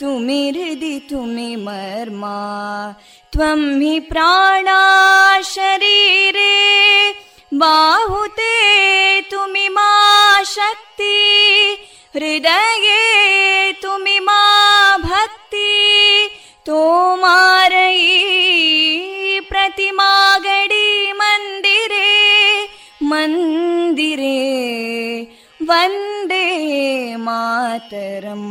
तुमि हृदि तुमि मर्मा त्वं हि प्राणा शरीरे बाहुते तुमि मा शक्ति हृदये तुमि मा भक्ति तोमारयी प्रतिमा गडी मन्दिरे मन्दिरे वन्दे मातरम्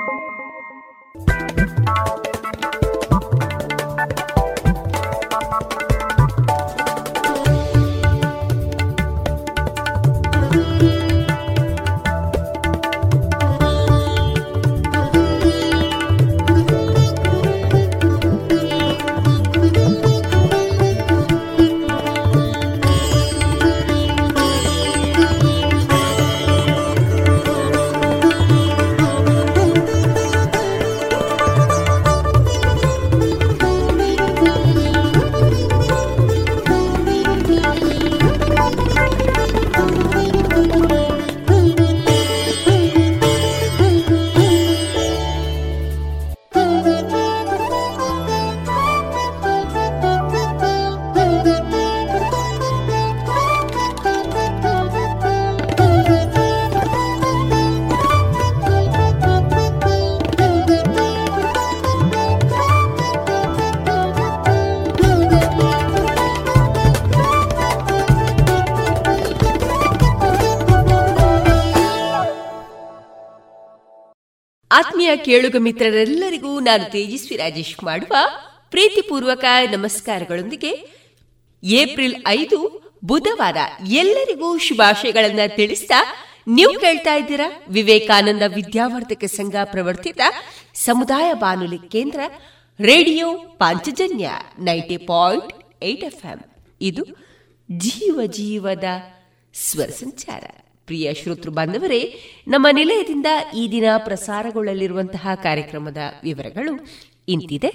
ಆತ್ಮೀಯ ಕೇಳುಗ ಮಿತ್ರರೆಲ್ಲರಿಗೂ ನಾನು ತೇಜಸ್ವಿ ರಾಜೇಶ್ ಮಾಡುವ ಪ್ರೀತಿಪೂರ್ವಕ ನಮಸ್ಕಾರಗಳೊಂದಿಗೆ ಏಪ್ರಿಲ್ ಐದು, ಬುಧವಾರ ಎಲ್ಲರಿಗೂ ಶುಭಾಶಯಗಳನ್ನ ತಿಳಿಸ್ತಾ ನೀವು ಕೇಳ್ತಾ ಇದ್ದೀರಾ? ವಿವೇಕಾನಂದ ವಿದ್ಯಾವರ್ಧಕ ಸಂಘ ಪ್ರವರ್ತಿತ ಸಮುದಾಯ ಬಾನುಲಿ ಕೇಂದ್ರ radio Panchajanya ninety point eight F ಇದು ಜೀವ ಜೀವದ ಸ್ವರ ಸಂಚಾರ. ಪ್ರಿಯ ಶ್ರೋತೃ ಬಾಂಧವರೇ, ನಮ್ಮ ನಿಲಯದಿಂದ ಈ ದಿನ ಪ್ರಸಾರಗೊಳ್ಳಲಿರುವಂತಹ ಕಾರ್ಯಕ್ರಮದ ವಿವರಗಳು ಇಂತಿದೆ.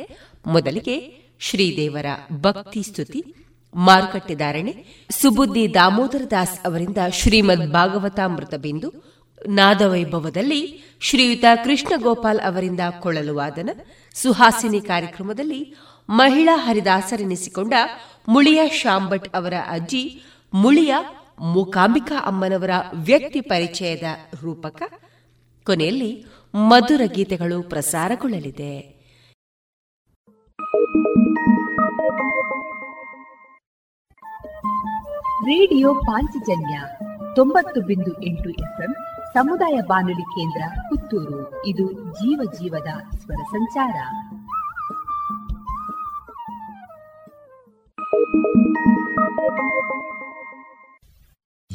ಮೊದಲಿಗೆ ಶ್ರೀದೇವರ ಭಕ್ತಿ ಸ್ತುತಿ ಮಾರುಕಟ್ಟೆದಾರಣೆ ಸುಬುದ್ದಿ ದಾಮೋದರ ದಾಸ್ ಅವರಿಂದ ಶ್ರೀಮದ್ ಭಾಗವತಾಮೃತ ಬಿಂದು, ನಾದವೈಭವದಲ್ಲಿ ಶ್ರೀಯುತ ಕೃಷ್ಣ ಗೋಪಾಲ್ ಅವರಿಂದ ಕೊಳಲು ವಾದನ, ಸುಹಾಸಿನಿ ಕಾರ್ಯಕ್ರಮದಲ್ಲಿ ಮಹಿಳಾ ಹರಿದಾಸರೆನಿಸಿಕೊಂಡ ಮುಳಿಯ ಶಾಂಭಟ್ ಅವರ ಅಜ್ಜಿ ಮುಳಿಯ ಮೂಕಾಂಬಿಕಾ ಅಮ್ಮನವರ ವ್ಯಕ್ತಿ ಪರಿಚಯದ ರೂಪಕ. ಕೊನೆಯಲ್ಲಿ ಮಧುರ ಗೀತೆಗಳು ಪ್ರಸಾರಗೊಳ್ಳಲಿದೆ. ರೇಡಿಯೋ ಪಾಂಚಜನ್ಯ ತೊಂಬತ್ತು ಬಿಂದು ಎಂಟು ಎಫ್ಎಂ ಸಮುದಾಯ ಬಾನುಲಿ ಕೇಂದ್ರ ಪುತ್ತೂರು. ಇದು ಜೀವ ಜೀವದ ಸ್ವರ ಸಂಚಾರ.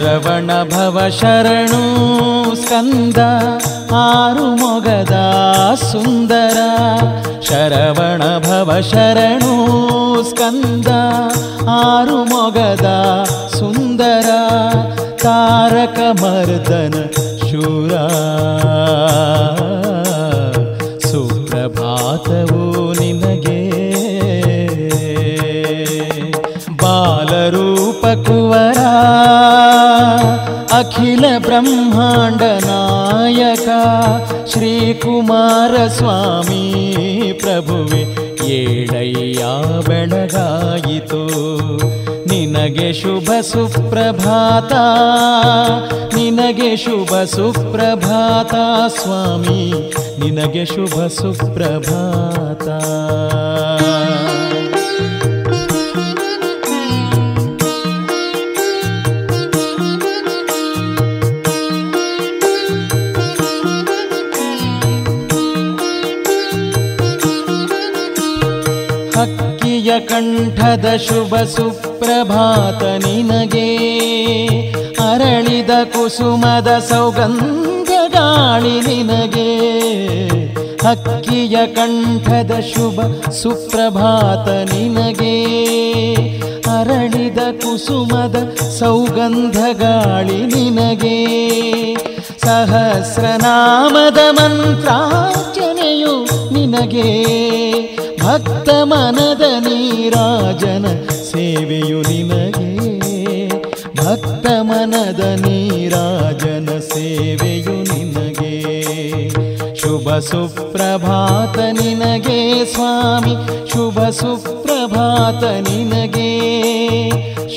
ಶರವಣ ಭವ ಶರಣು ಸ್ಕಂದ ಆರು ಮೊಗದ ಸುಂದರ ಶರವಣ ಭವ ಶರಣು ಸ್ಕಂದ ಆರು ಮೊಗದ ಸುಂದರ ತಾರಕ ಮರ್ದನ ಶೂರ ಅಖಿಲ ಬ್ರಹ್ಮಾಂಡ ನಾಯಕ ಶ್ರೀಕುಮಾರ ಸ್ವಾಮಿ ಪ್ರಭುವೆ, ಏಳಯ್ಯ ಬೆಳಗಾಯಿತು. ನಿನಗೆ ಶುಭ ಸುಪ್ರಭಾತ, ನಿನಗೆ ಶುಭ ಸುಪ್ರಭಾತ ಸ್ವಾಮಿ, ನಿನಗೆ ಶುಭ ಸುಪ್ರಭಾತ. ಕಂಠದ ಶುಭ ಸುಪ್ರಭಾತ ನಿನಗೆ. ಅರಳಿದ ಕುಸುಮದ ಸೌಗಂಧ ಗಾಳಿ ನಿನಗೆ. ಹಕ್ಕಿಯ ಕಂಠದ ಶುಭ ಸುಪ್ರಭಾತ ನಿನಗೆ. ಅರಳಿದ ಕುಸುಮದ ಸೌಗಂಧ ಗಾಳಿ ನಿನಗೆ. ಸಹಸ್ರನಾಮದ ಮಂತ್ರಾಚನೆಯು ನಿನಗೆ. ಭಕ್ತ ಮನದ ನೀರಾಜನ ಸೇವೆಯು ನಿನಗೆ. ಭಕ್ತ ಮನದ ನೀರಾಜನ ಸೇವೆಯು ನಿನಗೆ. ಶುಭ ಸುಪ್ರಭಾತ ನಿನಗೆ ಸ್ವಾಮಿ. ಶುಭ ಸುಪ್ರಭಾತ ನಿನಗೆ.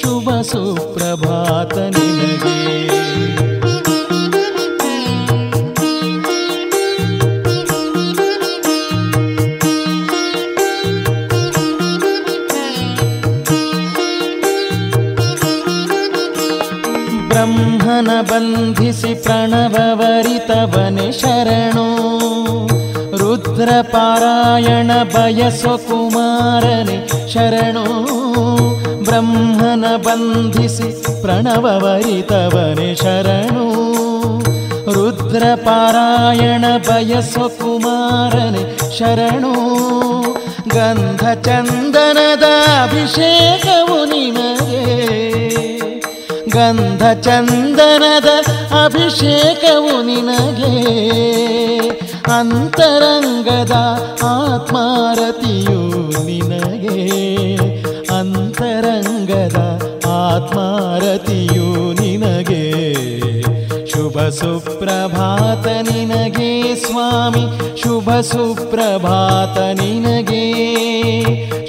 ಶುಭ ಸುಪ್ರಭಾತ ನಿನಗೆ. ಬ್ರಹ್ಮನ ಬಂಧಿಸಿ ಪ್ರಣವವರಿತವನೆ ಶರಣು. ರುದ್ರ ಪಾರಾಯಣ ಬಯಸೋ ಕುಮಾರನೆ ಶರಣು. ಬ್ರಹ್ಮನ ಬಂಧಿಸಿ ಪ್ರಣವವರಿತವನೆ ಶರಣು. ರುದ್ರ ಪಾರಾಯಣ ಬಯಸೋ ಕುಮಾರನೆ ಶರಣು. ಗಂಧ ಚಂದನದ ಅಭಿಷೇಕವು ನಿನಗೆ ಗಂಧ ಚಂದನದ ಅಭಿಷೇಕವು ನಿನಗೆ ಅಂತರಂಗದ ಆತ್ಮಾರತಿಯು ನಿನಗೆ ಅಂತರಂಗದ ಆತ್ಮಾರತಿಯು ನಿನಗೆ ಶುಭ ಸುಪ್ರಭಾತ ನಿನಗೆ ಸ್ವಾಮಿ ಶುಭ ಸುಪ್ರಭಾತ ನಿನಗೆ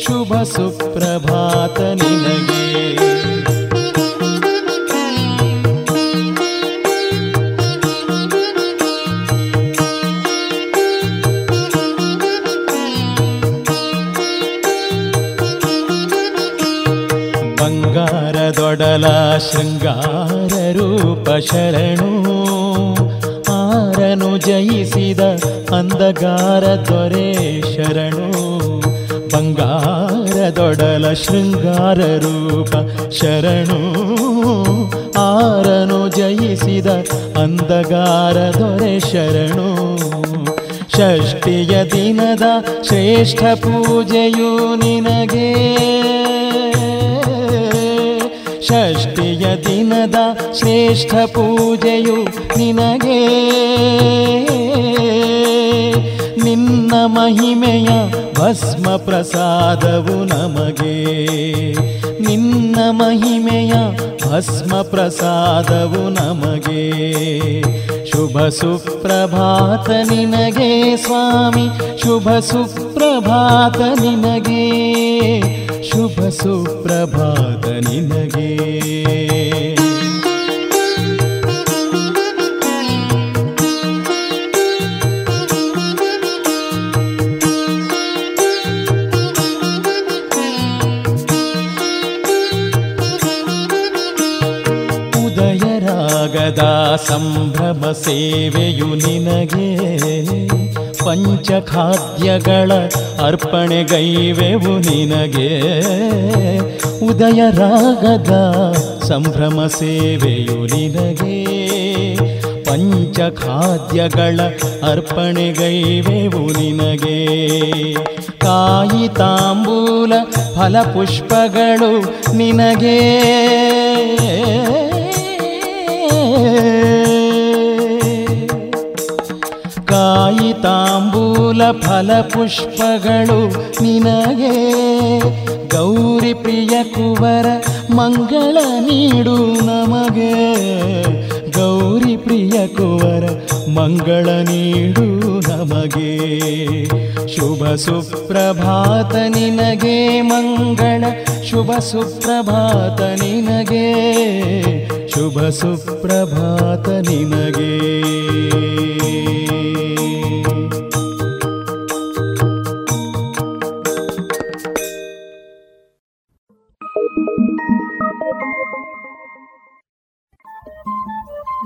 ಶುಭ ಸುಪ್ರಭಾತ ನಿನಗೆ ಬಂಗಾರದೊಡಲ ಶೃಂಗಾರ ರೂಪ ಶರಣು. ಆರನು ಜಯಿಸಿದ ಅಂಧಗಾರ ದೊರೆ ಶರಣು. ಬಂಗಾರದೊಡಲ ಶೃಂಗಾರ ರೂಪ ಶರಣು. ಆರನು ಜಯಿಸಿದ ಅಂಧಗಾರ ದೊರೆ ಶರಣು. ಷಷ್ಠಿಯ ದಿನದ ಶ್ರೇಷ್ಠ ಪೂಜೆಯು ನಿನಗೆ. ದಿನದ ಶ್ರೇಷ್ಠ ಪೂಜೆಯು ನಿನಗೆ. ನಿನ್ನ ಮಹಿಮೆಯ ಭಸ್ಮ ಪ್ರಸಾದವು ನಮಗೆ. ನಿನ್ನ ಮಹಿಮೆಯ ಭಸ್ಮ ಪ್ರಸಾದವು ನಮಗೆ. ಶುಭ ಸುಪ್ರಭಾತ ನಿನಗೆ ಸ್ವಾಮಿ, ಶುಭ ಸುಪ್ರಭಾತ ನಿನಗೆ. ಶುಭ ಸುಪ್ರಭಾತ ನಿನಗೆ. ಉದಯರಾಗದ ಸಂಭ್ರಮ ಸೇವೆಯು ನಿನಗೆ ಪಂಚಖಾದ್ಯಗಳ ಅರ್ಪಣೆಗೈವೆವು ನಿನಗೆ. ಉದಯರಾಗದ ಸಂಭ್ರಮ ಸೇವೆಯು ನಿನಗೆ ಪಂಚಖಾದ್ಯಗಳ ಅರ್ಪಣೆಗೈವೆವು ನಿನಗೆ. ಕಾಯಿ ತಾಂಬೂಲ ಫಲಪುಷ್ಪಗಳು ನಿನಗೆ. ಕಾಯಿ ತಾಂಬೂಲ ಫಲಪುಷ್ಪಗಳು ನಿನಗೆ. ಗೌರಿ ಪ್ರಿಯ ಕುವರ ಮಂಗಳ ನೀಡು ನಮಗೆ. ಗೌರಿ ಪ್ರಿಯ ಕುವರ ಮಂಗಳ ನೀಡು ನಮಗೆ. ಶುಭ ಸುಪ್ರಭಾತ ನಿನಗೆ ಮಂಗಳ. ಶುಭ ಸುಪ್ರಭಾತ ನಿನಗೆ. ಶುಭ ಸುಪ್ರಭಾತ ನಿನಗೆ.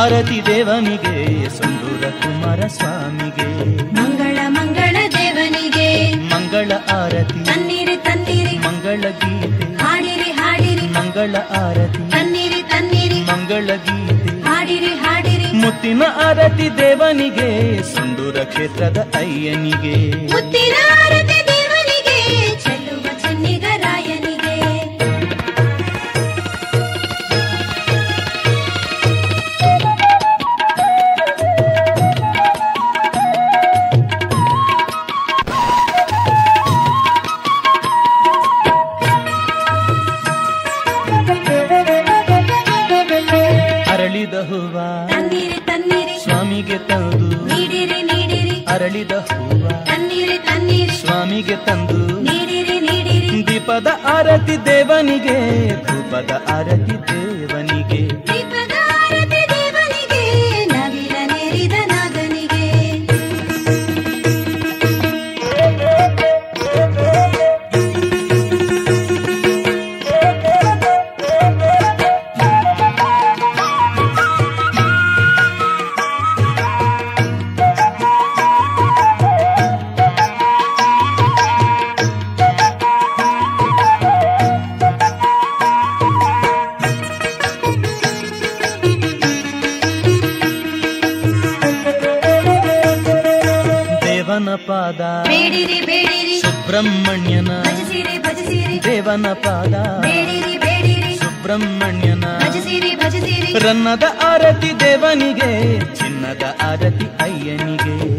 ಭಾರತಿ ದೇವನಿಗೆ ಸುಂದರ ಕುಮಾರ ಸ್ವಾಮಿಗೆ. ಮಂಗಳ ಮಂಗಳ ದೇವನಿಗೆ. ಮಂಗಳ ಆರತಿ. ತನ್ನಿರಿ ತನ್ನಿರಿ. ಮಂಗಳ ಗೀತೆ. ಹಾಡಿರಿ ಹಾಡಿರಿ. ಮಂಗಳ ಆರತಿ. ತನ್ನಿರಿ ತನ್ನಿರಿ. ಮಂಗಳ ಗೀತೆ. ಹಾಡಿರಿ ಹಾಡಿರಿ. ಮುತ್ತಿನ ಆರತಿ ದೇವನಿಗೆ ಸುಂದರ ಕ್ಷೇತ್ರದ ಅಯ್ಯನಿಗೆ. ಮುತ್ತಿನ ಅರಳಿದ ಹೂವ ತನ್ನಿರಿ ತನ್ನಿರಿ ಸ್ವಾಮಿಗೆ ತಂದು. ನೀಡಿರಿ ನೀಡಿರಿ. ಅರಳಿದ ಹೂವ ತನ್ನಿರಿ ತನ್ನಿರಿ ಸ್ವಾಮಿಗೆ ತಂದು. ನೀಡಿರಿ ನೀಡಿರಿ. ದೀಪದ ಆರತಿ ದೇವನಿಗೆ ದೀಪದ ಆರತಿ ದೇವನಿಗೆ. ದೇವನ ಪಾದ. ಸುಬ್ರಹ್ಮಣ್ಯನ ರನ್ನದ ಆರತಿ ದೇವನಿಗೆ ಚಿನ್ನದ ಆರತಿ ಅಯ್ಯನಿಗೆ.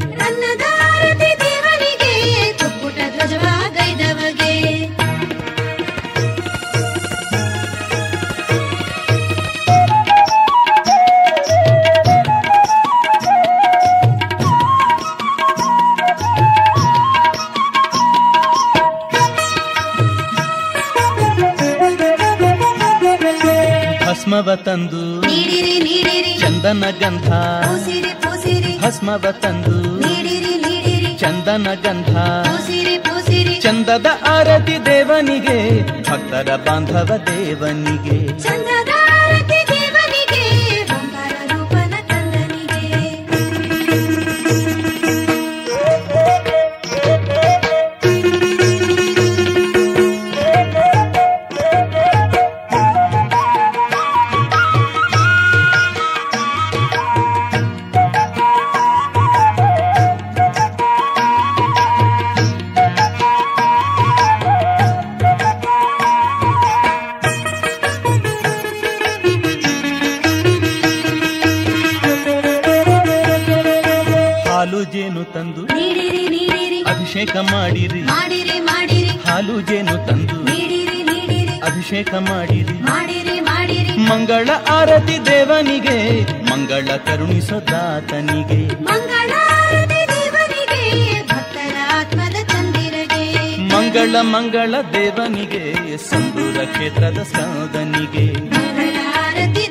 ಗಂಧ ಪೂಸಿರಿ ಪೂಸಿರಿ. ಭಸ್ಮವ ತಂದು. ನೀಡಿರಿ ನೀಡಿರಿ. ಚಂದನ ಗಂಧ ಪೂಸಿರಿ ಪುಸಿರಿ. ಚಂದದ ಆರತಿ ದೇವನಿಗೆ ಭಕ್ತರ ಬಾಂಧವ ದೇವನಿಗೆ. ಚಂದದ ಮಂಗಳ ಕರುಣಿಸೋ ದಾತನಿಗೆ ಮಂಗಳ ಮಂಗಳ ದೇವನಿಗೆ ಸಂದೂರ ಕ್ಷೇತ್ರದ ಸಾಧನಿಗೆ.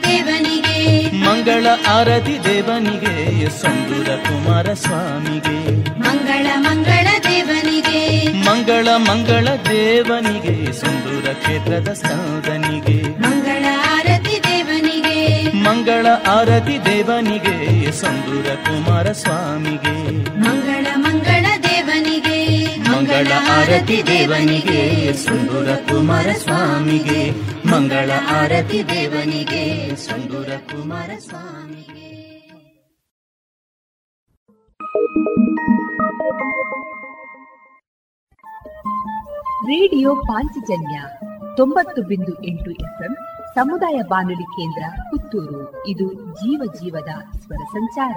ದೇವನಿಗೆ. ಮಂಗಳ ಆರತಿ ದೇವನಿಗೆ ಸಂದೂರ ಕುಮಾರ ಸ್ವಾಮಿಗೆ. ಮಂಗಳ ಮಂಗಳ ದೇವನಿಗೆ. ಮಂಗಳ ಮಂಗಳ ದೇವನಿಗೆ ಸಂದೂರ ಕ್ಷೇತ್ರದ ಸ್ಕಂದನಿಗೆ ಮಂಗಳ ಆರತಿ ದೇವನಿಗೆ ಸಂದೂರ ಕುಮಾರ ಸ್ವಾಮಿಗೆ. ಮಂಗಳ ಮಂಗಳ ದೇವನಿಗೆ ಮಂಗಳ ಆರತಿ ದೇವನಿಗೆ ಸಂದೂರ ಕುಮಾರ ಸ್ವಾಮಿಗೆ. ಮಂಗಳ ಆರತಿ ದೇವನಿಗೆ ಸಂದೂರ ಕುಮಾರ ಸ್ವಾಮಿಗೆ. ರೇಡಿಯೋ ಪಾಂಚಜನ್ಯ ತೊಂಬತ್ತು ಬಿಂದು ಎಂಟು ಎಫ್ಎಂ ಸಮುದಾಯ ಬಾನುಲಿ ಕೇಂದ್ರ ಪುತ್ತೂರು ಇದು ಜೀವ ಜೀವದ ಸ್ವರ ಸಂಚಾರ.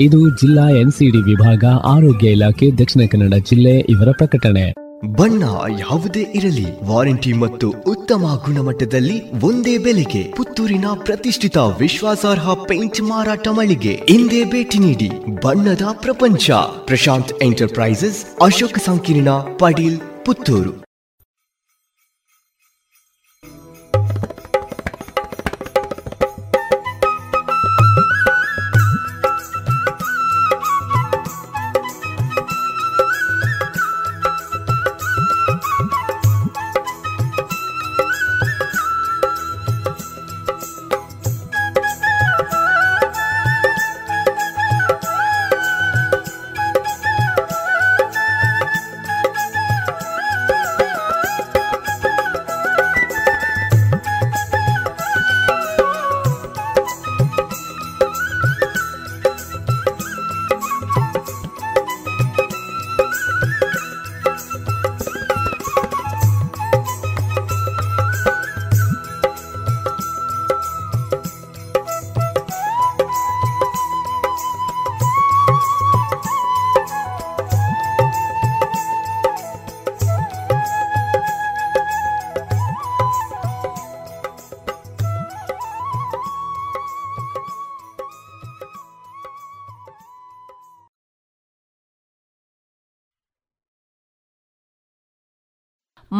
ಇದು ಜಿಲ್ಲಾ ಎನ್ಸಿಡಿ ವಿಭಾಗ, ಆರೋಗ್ಯ ಇಲಾಖೆ, ದಕ್ಷಿಣ ಕನ್ನಡ ಜಿಲ್ಲೆ ಇವರ ಪ್ರಕಟಣೆ. ಬಣ್ಣ ಯಾವುದೇ ಇರಲಿ. ವಾರಂಟಿ ಮತ್ತು ಉತ್ತಮ ಗುಣಮಟ್ಟದಲ್ಲಿ ಒಂದೇ ಬೆಲೆಗೆ ಪುತ್ತೂರಿನ ಪ್ರತಿಷ್ಠಿತ ವಿಶ್ವಾಸಾರ್ಹ ಪೇಂಟ್ ಮಾರಾಟ ಮಳಿಗೆ ಇಂದೇ ಭೇಟಿ ನೀಡಿ ಬಣ್ಣದ ಪ್ರಪಂಚ. ಪ್ರಶಾಂತ್ ಎಂಟರ್ಪ್ರೈಸಸ್, ಅಶೋಕ ಸಂಕೀರ್ಣ ಪಡೀಲ್ ಪುತ್ತೂರು.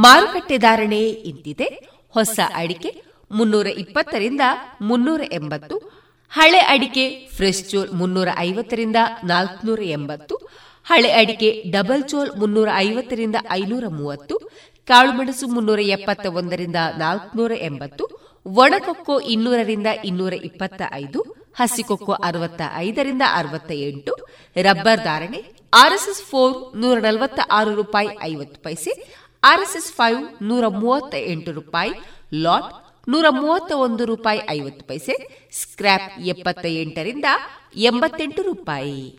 ಮಾರುಕಟ್ಟೆ ಧಾರಣೆ ಇಂತಿದೆ. ಹೊಸ ಅಡಿಕೆ ಮುನ್ನೂರ ಇಪ್ಪತ್ತರಿಂದ ಮುನ್ನೂರ ಎಂಬತ್ತು, ಹಳೆ ಅಡಿಕೆ ಫ್ರೆಶ್ ಚೋಲ್ ಮುನ್ನೂರ ಐವತ್ತರಿಂದ ನಾಲ್ಕುನೂರ ಎಂಬತ್ತು, ಹಳೆ ಅಡಿಕೆ ಡಬಲ್ ಚೋಲ್ ಮುನ್ನೂರ ಐವತ್ತರಿಂದ ಐನೂರ ಮೂವತ್ತು, ಕಾಳುಮೆಣಸು ಮುನ್ನೂರ ಎಪ್ಪತ್ತ ಒಂದರಿಂದ ನಾಲ್ಕುನೂರ ಎಂಬತ್ತು, ಒಣಕೊಕ್ಕೋ ಇನ್ನೂರರಿಂದ ಇನ್ನೂರ ಇಪ್ಪತ್ತ ಐದು ಹಸಿಕೊಕ್ಕೋ ಅರವತ್ತ ಐದರಿಂದ ಅರವತ್ತ ಎಂಟು ರಬ್ಬರ್ ಧಾರಣೆ ಆರ್ಎಸ್ಎಸ್ ಫೋರ್ ನೂರ ನಲವತ್ತ ಆರು ರೂಪಾಯಿ ಐವತ್ತು ಪೈಸೆ ಆರ್ಎಸ್ಎಸ್ ಫೈವ್ ನೂರ ಮೂವತ್ತ ಎಂಟು ರೂಪಾಯಿ, ಲಾಟ್ ನೂರ ಮೂವತ್ತ ಒಂದು ರೂಪಾಯಿ ಐವತ್ತು ಪೈಸೆ ಸ್ಕ್ರಾಪ್ ಎಪ್ಪತ್ತ ಎಂಟರಿಂದ ಎಂಬತ್ತೆಂಟು ರೂಪಾಯಿ.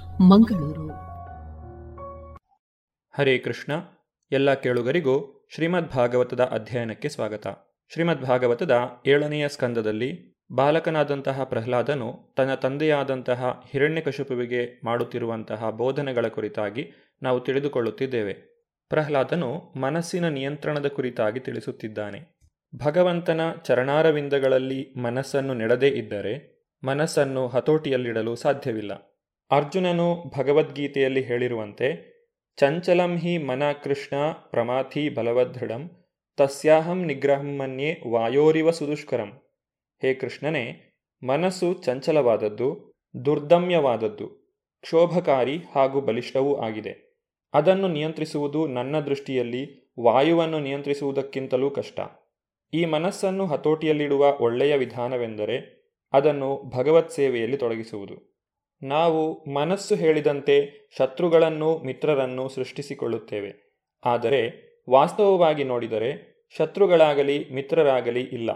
ಮಂಗಳೂರು. ಹರೇ ಕೃಷ್ಣ. ಎಲ್ಲ ಕೇಳುಗರಿಗೂ ಶ್ರೀಮದ್ ಭಾಗವತದ ಅಧ್ಯಯನಕ್ಕೆ ಸ್ವಾಗತ. ಶ್ರೀಮದ್ ಭಾಗವತದ ಏಳನೆಯ ಸ್ಕಂದದಲ್ಲಿ ಬಾಲಕನಾದಂತಹ ಪ್ರಹ್ಲಾದನು ತನ್ನ ತಂದೆಯಾದಂತಹ ಹಿರಣ್ಯಕಶುಪುವಿಗೆ ಮಾಡುತ್ತಿರುವಂತಹ ಬೋಧನೆಗಳ ಕುರಿತಾಗಿ ನಾವು ತಿಳಿದುಕೊಳ್ಳುತ್ತಿದ್ದೇವೆ. ಪ್ರಹ್ಲಾದನು ಮನಸ್ಸಿನ ನಿಯಂತ್ರಣದ ಕುರಿತಾಗಿ ತಿಳಿಸುತ್ತಿದ್ದಾನೆ. ಭಗವಂತನ ಚರಣಾರವಿಂದಗಳಲ್ಲಿ ಮನಸ್ಸನ್ನು ನೆಡದೇ ಇದ್ದರೆ ಮನಸ್ಸನ್ನು ಹತೋಟಿಯಲ್ಲಿಡಲು ಸಾಧ್ಯವಿಲ್ಲ. ಅರ್ಜುನನು ಭಗವದ್ಗೀತೆಯಲ್ಲಿ ಹೇಳಿರುವಂತೆ, ಚಂಚಲಂ ಹಿ ಮನ ಕೃಷ್ಣ ಪ್ರಮಾಥಿ ಬಲವದೃಢಂ, ತಸ್ಯಾಹಂ ನಿಗ್ರಹಂ ಮನ್ಯೆ ವಾಯೋರಿವ ಸುದುಷ್ಕರಂ. ಹೇ ಕೃಷ್ಣನೇ, ಮನಸ್ಸು ಚಂಚಲವಾದದ್ದು, ದುರ್ದಮ್ಯವಾದದ್ದು, ಕ್ಷೋಭಕಾರಿ ಹಾಗೂ ಬಲಿಷ್ಠವೂ ಆಗಿದೆ. ಅದನ್ನು ನಿಯಂತ್ರಿಸುವುದು ನನ್ನ ದೃಷ್ಟಿಯಲ್ಲಿ ವಾಯುವನ್ನು ನಿಯಂತ್ರಿಸುವುದಕ್ಕಿಂತಲೂ ಕಷ್ಟ. ಈ ಮನಸ್ಸನ್ನು ಹತೋಟಿಯಲ್ಲಿಡುವ ಒಳ್ಳೆಯ ವಿಧಾನವೆಂದರೆ ಅದನ್ನು ಭಗವತ್ ಸೇವೆಯಲ್ಲಿ ತೊಡಗಿಸುವುದು. ನಾವು ಮನಸ್ಸು ಹೇಳಿದಂತೆ ಶತ್ರುಗಳನ್ನು ಮಿತ್ರರನ್ನು ಸೃಷ್ಟಿಸಿಕೊಳ್ಳುತ್ತೇವೆ. ಆದರೆ ವಾಸ್ತವವಾಗಿ ನೋಡಿದರೆ ಶತ್ರುಗಳಾಗಲಿ ಮಿತ್ರರಾಗಲಿ ಇಲ್ಲ.